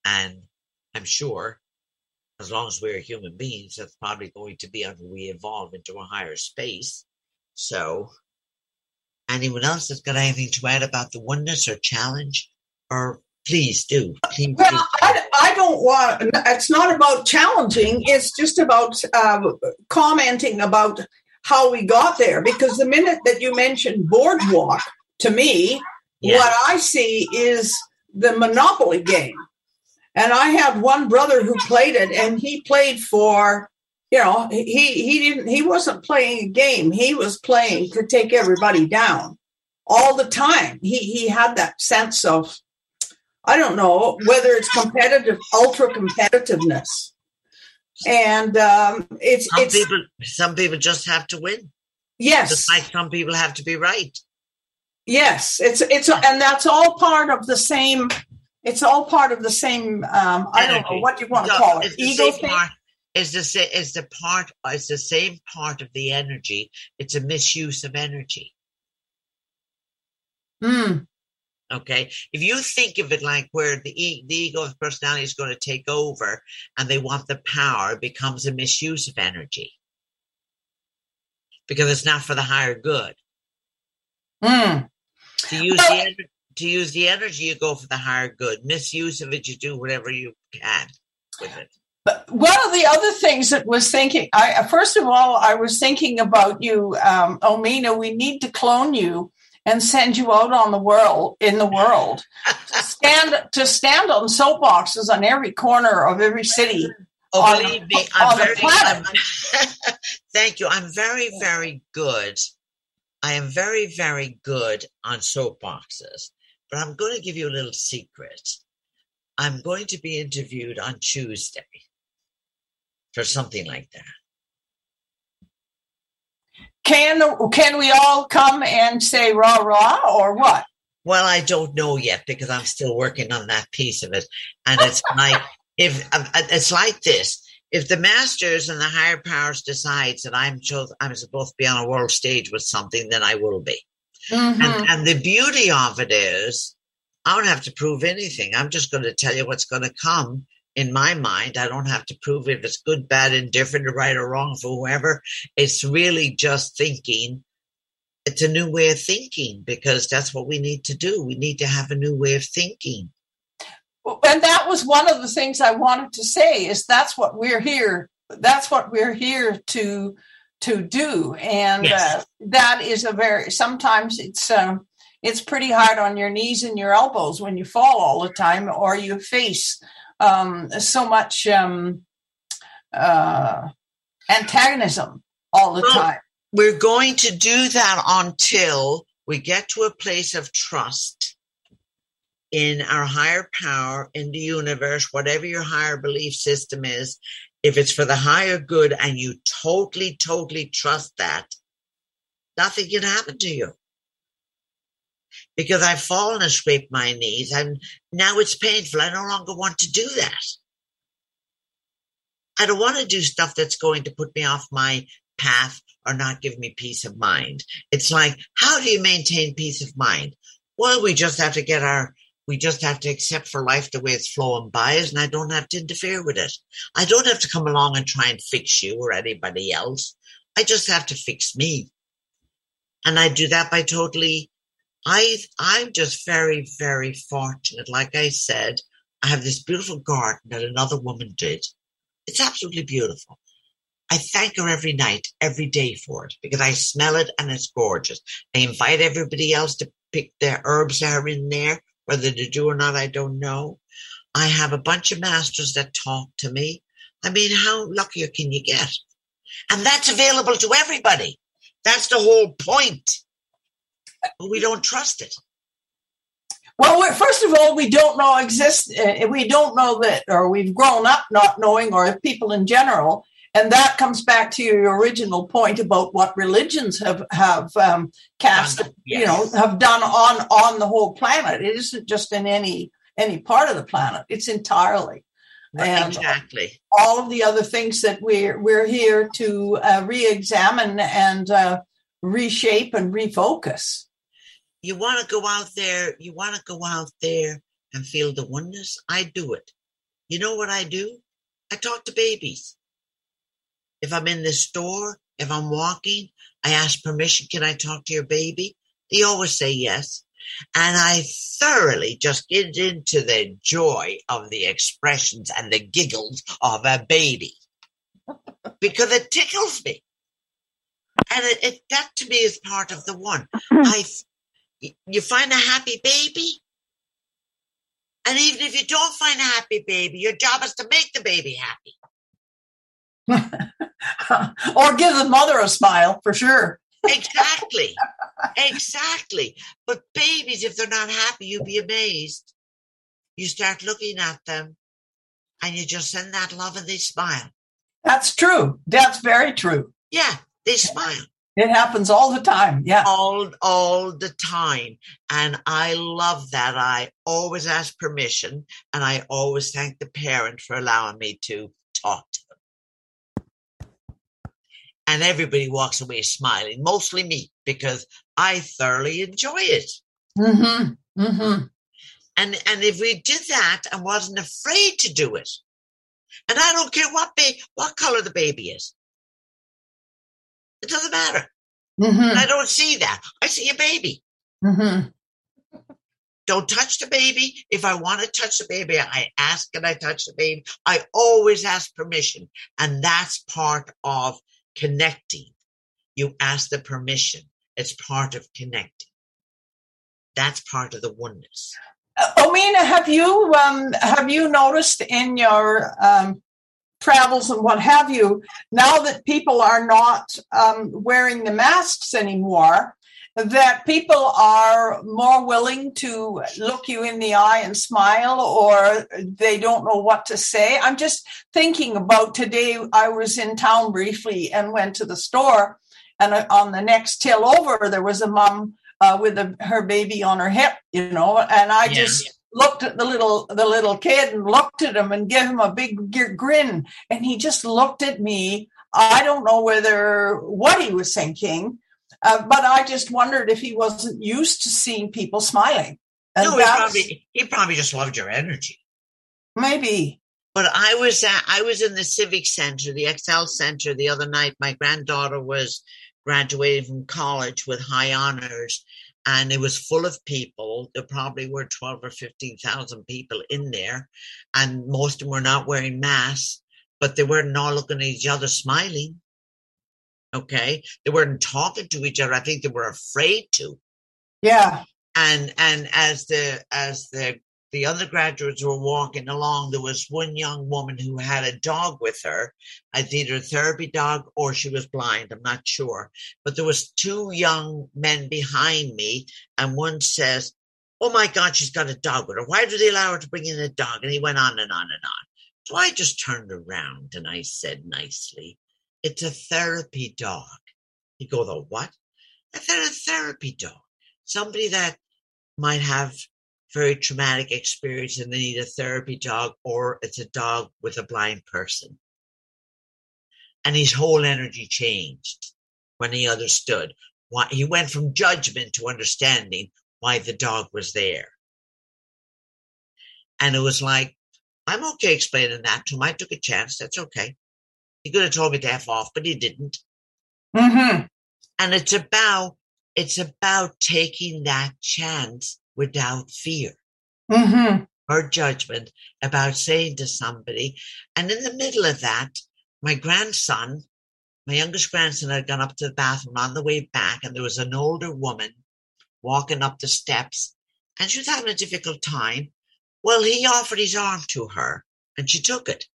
And I'm sure as long as we're human beings, that's probably going to be until we evolve into a higher space. So Anyone else that's got anything to add about the oneness or challenge? Or please do. Please, Well, please. I, I don't want. It's not about challenging. It's just about um, commenting about how we got there. Because the minute that you mentioned boardwalk, to me, Yeah. what I see is the Monopoly game. And I had one brother who played it, and he played for, you know, he he didn't he wasn't playing a game. He was playing to take everybody down all the time. He he had that sense of, I don't know whether it's competitive, ultra competitiveness, and um, it's some it's people some people just have to win. yes, Just like some people have to be right. Yes, it's it's and that's all part of the same. It's all part of the same. Um, I don't know what you want to No, call it. Ego same thing. part. It's the sa- it's the part. It's the same part of the energy. It's a misuse of energy. Mm, Okay, if you think of it like where the e- the ego of personality is going to take over, and they want the power, it becomes a misuse of energy because it's not for the higher good. mm. To use Well- the to use the energy, you go for the higher good. Misuse of it, you do whatever you can with it. But one of the other things that was thinking, I first of all, I was thinking about you, um, Omena. We need to clone you and send you out on the world in the world to stand to stand on soapboxes on every corner of every city. Oh, on- believe me, on I'm the very. I'm- thank you. I'm very, very good. I am very, very good on soapboxes. But I'm going to give you a little secret. I'm going to be interviewed on Tuesday for something like that. Can can we all come and say rah rah or what? Well, I don't know yet because I'm still working on that piece of it, and it's like if uh, it's like this: if the masters and the higher powers decides that I'm chose, I'm supposed to be on a world stage with something, then I will be. Mhm. And, and the beauty of it is, I don't have to prove anything. I'm just going to tell you what's going to come in my mind. I don't have to prove if it's good, bad, indifferent, right or wrong for whoever. It's really just thinking. It's a new way of thinking because that's what we need to do. We need to have a new way of thinking. and that was one of the things I wanted to say is that's what we're here. That's what we're here to to do, and Yes. uh, that is a very. Sometimes it's um, it's pretty hard on your knees and your elbows when you fall all the time, or you face um, so much um, uh, antagonism all the Well, time. We're going to do that until we get to a place of trust in our higher power, in the universe, whatever your higher belief system is. If it's for the higher good and you totally, totally trust that, nothing can happen to you. Because I've fallen and scraped my knees, and now it's painful. I no longer want to do that. I don't want to do stuff that's going to put me off my path or not give me peace of mind. It's like, how do you maintain peace of mind? Well, we just have to get our, we just have to accept for life the way it's flowing by us, and I don't have to interfere with it. I don't have to come along and try and fix you or anybody else. I just have to fix me. And I do that by totally, I, I'm just very, very fortunate. Like I said, I have this beautiful garden that another woman did. It's absolutely beautiful. I thank her every night, every day for it because I smell it and it's gorgeous. I invite everybody else to pick their herbs that are in there, whether they do or not, I don't know. I have a bunch of masters that talk to me. I mean, how luckier can you get? And that's available to everybody. That's the whole point. But we don't trust it. Well, first of all, we don't know exist. Uh, we don't know that, or we've grown up not knowing, or people in general, and that comes back to your original point about what religions have have um, cast, Done, you know, have done on on the whole planet. It isn't just in any any part of the planet; it's entirely. And exactly. all of the other things that we're we're here to uh, re-examine and uh, reshape and refocus. You want to go out there, you want to go out there and feel the oneness. I do it. You know what I do? I talk to babies. If I'm in the store, if I'm walking, I ask permission, can I talk to your baby? They always say yes. And I thoroughly just get into the joy of the expressions and the giggles of a baby because it tickles me. And it, it that to me is part of the one. Hmm. I, you find a happy baby, and even if you don't find a happy baby, your job is to make the baby happy. or give the mother a smile for sure. Exactly. exactly. But babies, if they're not happy, you'd be amazed. You start looking at them and you just send that love and they smile. That's true. That's very true. Yeah, they smile. It happens all the time. Yeah. All all the time. And I love that. I always ask permission and I always thank the parent for allowing me to talk to them. And everybody walks away smiling, mostly me, because I thoroughly enjoy it. Mm-hmm. Mm-hmm. And and if we did that and wasn't afraid to do it, and I don't care what ba- what color the baby is, it doesn't matter. Mm-hmm. I don't see that. I see a baby. Mm-hmm. Don't touch the baby. If I want to touch the baby, I ask and I touch the baby. I always ask permission. And that's part of connecting. You ask the permission. It's part of connecting. That's part of the oneness. Uh, Omena, have you um, have you noticed in your um, travels and what have you, now that people are not um, wearing the masks anymore, that people are more willing to look you in the eye and smile, or they don't know what to say. I'm just thinking about today. I was in town briefly and went to the store, and uh, on the next till over, there was a mom uh, with a, her baby on her hip, you know, and I Yeah. just looked at the little the little kid and looked at him and gave him a big grin, and he just looked at me. I don't know whether what he was thinking, uh, but I just wondered if he wasn't used to seeing people smiling. And no, he probably he probably just loved your energy. maybe. But I was at, I was in the Civic Center, the XL Center, the other night. My granddaughter was graduating from college with high honors, and it was full of people. There probably were twelve or fifteen thousand people in there, and most of them were not wearing masks, but they weren't all looking at each other smiling. Okay, they weren't talking to each other. I think they were afraid to Yeah. and and as the as the the undergraduates were walking along. There was one young woman who had a dog with her it's either a therapy dog or she was blind i'm not sure. But there was two young men behind me and one says oh my god she's got a dog with her. Why do they allow her to bring in a dog? And he went on and on and on. So i just turned around and i said nicely it's a therapy dog. He goes a what? I said a therapy dog. Somebody that might have very traumatic experience and they need a therapy dog or it's a dog with a blind person. And his whole energy changed when he understood why he went from judgment to understanding why the dog was there. And it was like i'm okay explaining that to him. I took a chance. That's okay. He could have told me to f off but he didn't. Mm-hmm. and it's about it's about taking that chance without fear Mm-hmm. or judgment about saying to somebody. And in the middle of that my grandson my youngest grandson had gone up to the bathroom on the way back and there was an older woman walking up the steps and she was having a difficult time. Well he offered his arm to her and she took it.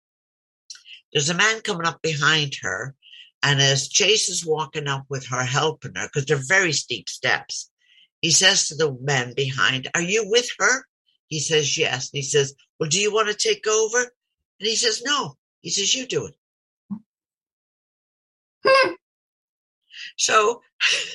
There's a man coming up behind her and as Chase is walking up with her, helping her, because they're very steep steps, he says to the man behind, Are you with her? He says, Yes. And he says, Well, do you want to take over? And he says, No. He says, You do it. so,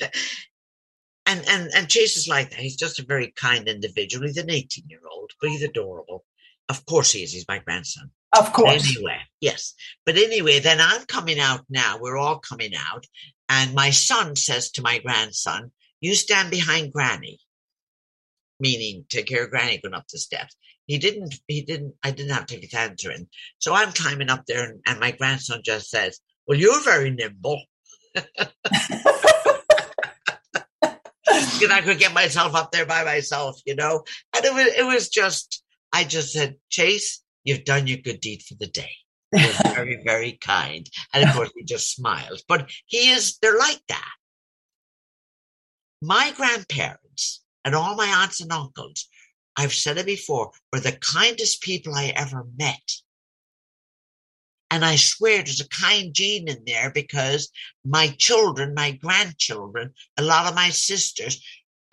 and, and, and Chase is like that. He's just a very kind individual. He's an 18 year old, but he's adorable. Of course he is. He's my grandson. Of course. Anyway, yes. But anyway, then I'm coming out now. We're all coming out. And my son says to my grandson, You stand behind Granny, meaning take care of Granny going up the steps. He didn't, he didn't, I didn't have to take his answering. So I'm climbing up there, and, and my grandson just says, Well, you're very nimble. thinking I could get myself up there by myself, you know. And it was it was just I just said, Chase, you've done your good deed for the day. You're very, very kind. And of course he just smiled. But he is they're like that. My grandparents and all my aunts and uncles, I've said it before, were the kindest people I ever met. And I swear there's a kind gene in there because my children, my grandchildren, a lot of my sisters,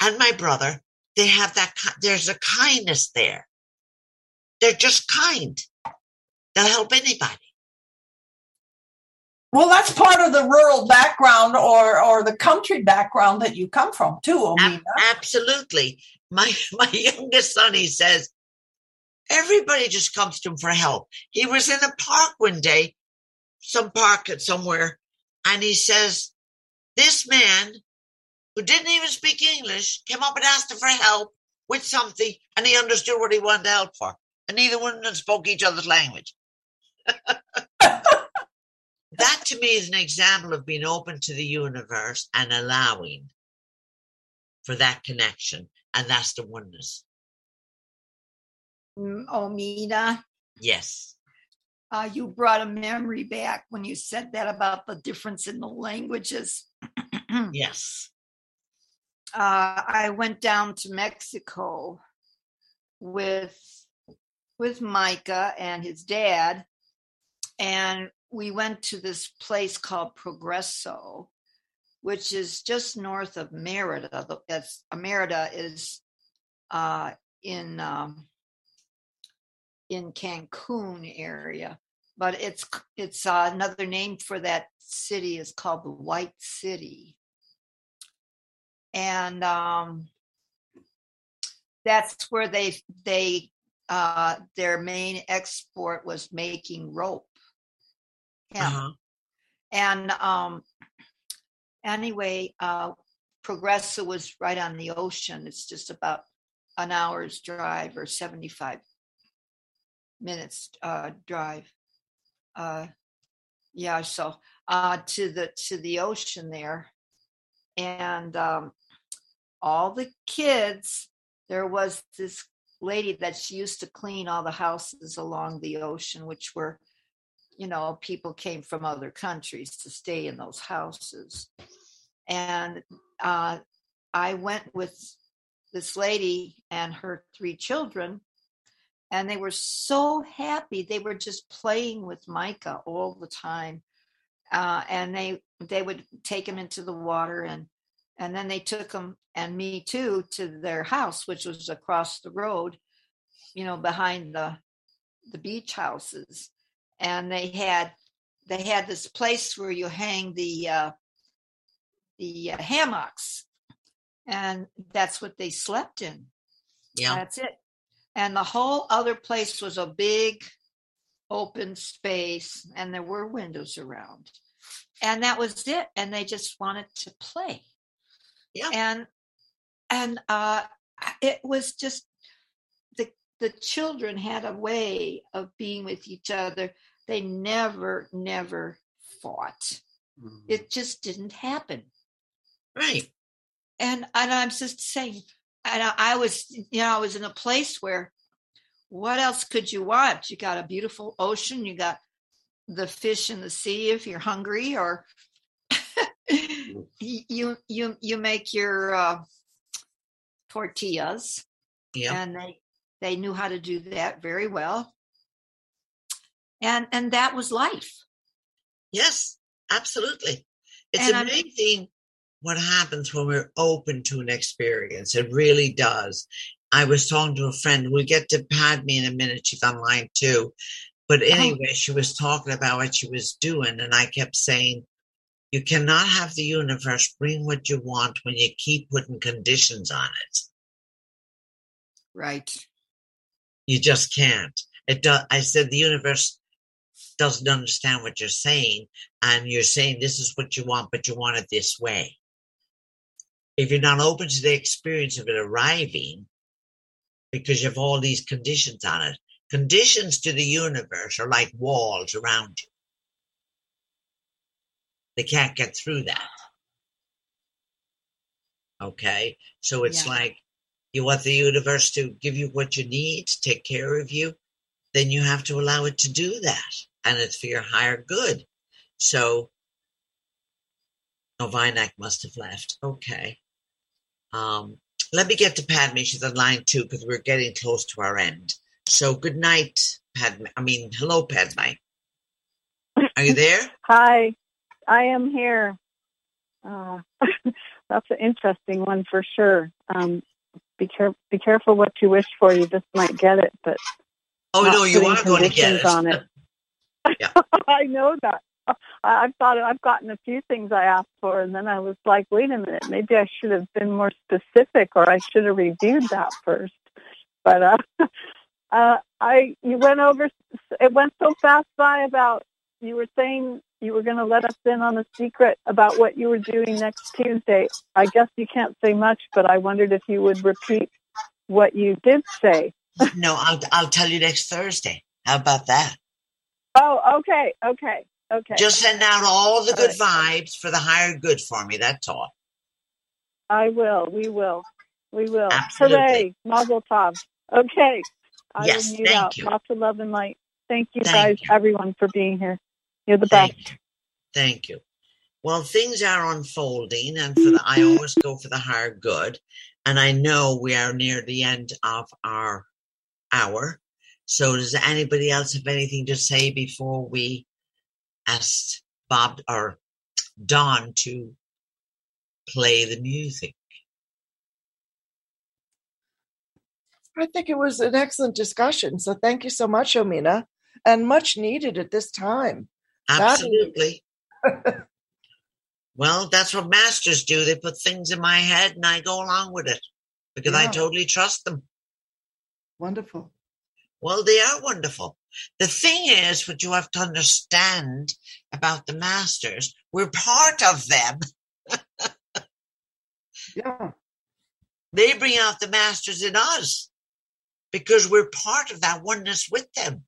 and my brother, they have that, there's a kindness there. They're just kind. They'll help anybody. Well, that's part of the rural background or or the country background that you come from too, Omena. absolutely. My my youngest son, he says, everybody just comes to him for help. He was in a park one day, some park at somewhere, and he says, This man who didn't even speak English came up and asked him for help with something, and he understood what he wanted help for. And neither one of them spoke each other's language. that to me is an example of being open to the universe and allowing for that connection. And that's the oneness. Oh, Mina. Yes. uh, you brought a memory back when you said that about the difference in the languages. Yes. uh, I went down to Mexico with with Micah and his dad, and we went to this place called Progreso, which is just north of Merida. That's uh, Merida is uh, in um, in Cancun area, but it's it's uh, another name for that city is called the White City and um, that's where they they uh, their main export was making rope. Yeah, Uh-huh. and um, anyway, uh, Progreso was right on the ocean. It's just about an hour's drive or seventy five minutes uh, drive. Uh, yeah, so uh, to the to the ocean there, and um, all the kids there was this lady that she used to clean all the houses along the ocean which were you know people came from other countries to stay in those houses. And uh, i went with this lady and her three children and they were so happy. They were just playing with micah all the time uh, and they they would take him into the water and and then they took him and me too to their house which was across the road you know behind the the beach houses and they had they had this place where you hang the uh the uh, hammocks. And that's what they slept in. Yeah. that's it. And the whole other place was a big open space and there were windows around. And that was it and they just wanted to play. Yeah. and and uh it was just the the children had a way of being with each other they never never fought Mhm. it just didn't happen Right. and and i'm just saying and I, I was you know i was in a place where what else could you want you got a beautiful ocean you got the fish in the sea if you're hungry or you you you make your uh, tortillas Yeah. and they they knew how to do that very well and and that was life Yes, absolutely. It's And I'm- amazing what happens when we're open to an experience. It really does. I was talking to a friend. We'll get to Padme in a minute. She's online too. But oh. anyway, she was talking about what she was doing, and I kept saying, You cannot have the universe bring what you want when you keep putting conditions on it. right You just can't. It does I said the universe doesn't understand what you're saying, and you're saying this is what you want, but you want it this way. If you're not open to the experience of it arriving, because you have all these conditions on it, conditions to the universe are like walls around you. They can't get through that. Okay. So it's Yeah. like you want the universe to give you what you need, take care of you, then you have to allow it to do that. And it's for your higher good. So Novinak must have left. Okay. Um, let me get to Padme. She's on line two because we're getting close to our end. So good night, Padme. I mean, hello, Padme. Are you there? Hi, I am here. Uh, that's an interesting one for sure. Um, be care be careful what you wish for. You just might get it, but Oh no, you are going to get it. on it. Yeah. I know that. I've thought I've gotten a few things I asked for, and then I was like, wait a minute, maybe I should have been more specific, or I should have reviewed that first. But uh, uh, I, you went over. It went so fast by about. You were saying you were going to let us in on a secret about what you were doing next Tuesday. I guess you can't say much, but I wondered if you would repeat what you did say. no, I'll I'll tell you next Thursday. How about that? Oh, okay, okay, okay. Just send out all the All good right. vibes for the higher good for me. That's all. I will. We will. We will. Absolutely. Hooray! Mazel tov. Okay. I Yes, will mute thank out. you. Lots of love and light. Thank you Thank guys, you. everyone, for being here. You're the best. You. Thank you. Well, things are unfolding, and for the, I always go for the higher good. And I know we are near the end of our hour. So, does anybody else have anything to say before we ask Bob or Don to play the music? I think it was an excellent discussion. So thank you so much, Omena, and much needed at this time. Absolutely. well, that's what masters do. They put things in my head and I go along with it because I totally trust them. Wonderful. Well, they are wonderful. The thing is, what you have to understand about the masters, we're part of them. Yeah. They bring out the masters in us because we're part of that oneness with them.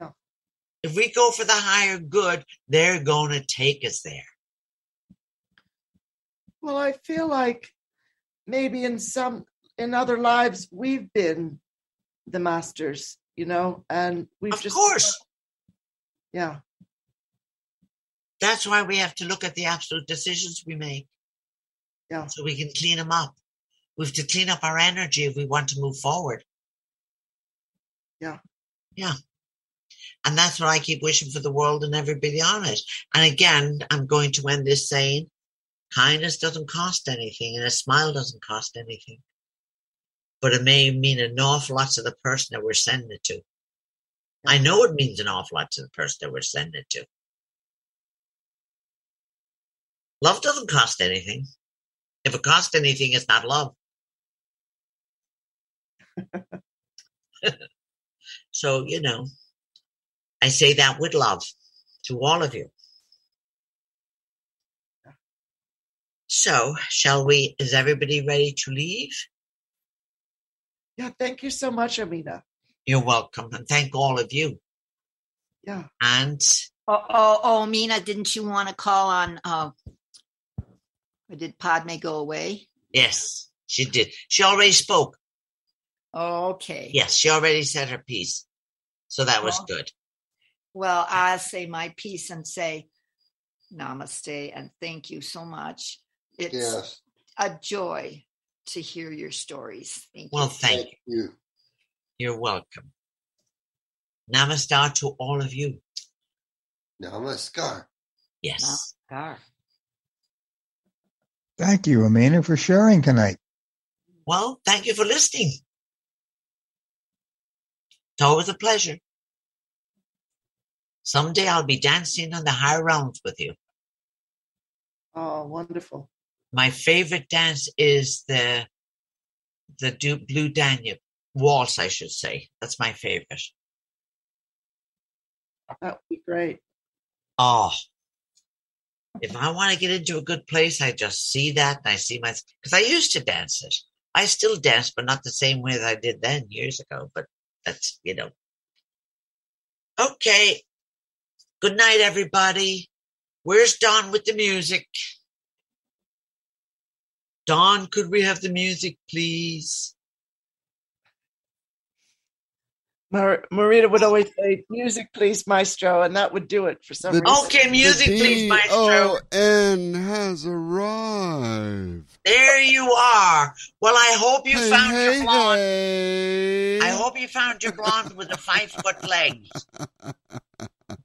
Yeah. If we go for the higher good, they're going to take us there. Well, I feel like maybe in some in other lives we've been the masters, you know, and we've Of just course. yeah, That's why we have to look at the absolute decisions we make. Yeah. So we can clean them up. We have to clean up our energy if we want to move forward. Yeah. Yeah. And that's what I keep wishing for the world and everybody on it. And again, I'm going to end this saying kindness doesn't cost anything and a smile doesn't cost anything. But it may mean an awful lot to the person that we're sending it to. I know it means an awful lot to the person that we're sending it to. Love doesn't cost anything. If it costs anything, it's not love. so, you know, I say that with love to all of you. So, shall we? Is everybody ready to leave? Yeah. Thank you so much, Omena. You're welcome. And thank all of you. Yeah. And Oh, oh, oh, Mina, didn't you want to call on? Uh, or did Padme go away? yes, she did. She already spoke. Okay. Yes, she already said her piece. So that was Well, good. Well, I'll say my piece and say namaste and thank you so much. It's Yes. a joy to hear your stories. Thank Well, you. thank Thank you. You're welcome. Namaste to all of you. Namaskar. Yes. Namaskar. Thank you, Omena, for sharing tonight. Well, thank you for listening. It's always a pleasure. Someday I'll be dancing on the high realms with you. Oh, wonderful. My favorite dance is the the Du- Blue Danube waltz, I should say. That's my favorite. That would be great. Oh, if I want to get into a good place, I just see that and I see my because I used to dance it. I still dance, but not the same way that I did then years ago. But that's you know. Okay. Good night, everybody. Where's Don with the music? Don, could we have the music, please? Mar- Marita would always say, "Music, please, maestro," and that would do it for some The- reason. Okay, music, please, maestro. D-O-N has arrived. There you are. Well, I hope you Hey, found hey, your blonde. hey. I hope you found your blonde with the five foot legs.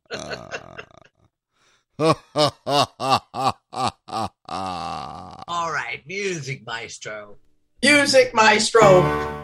Ah. All right, music, maestro. Music maestro.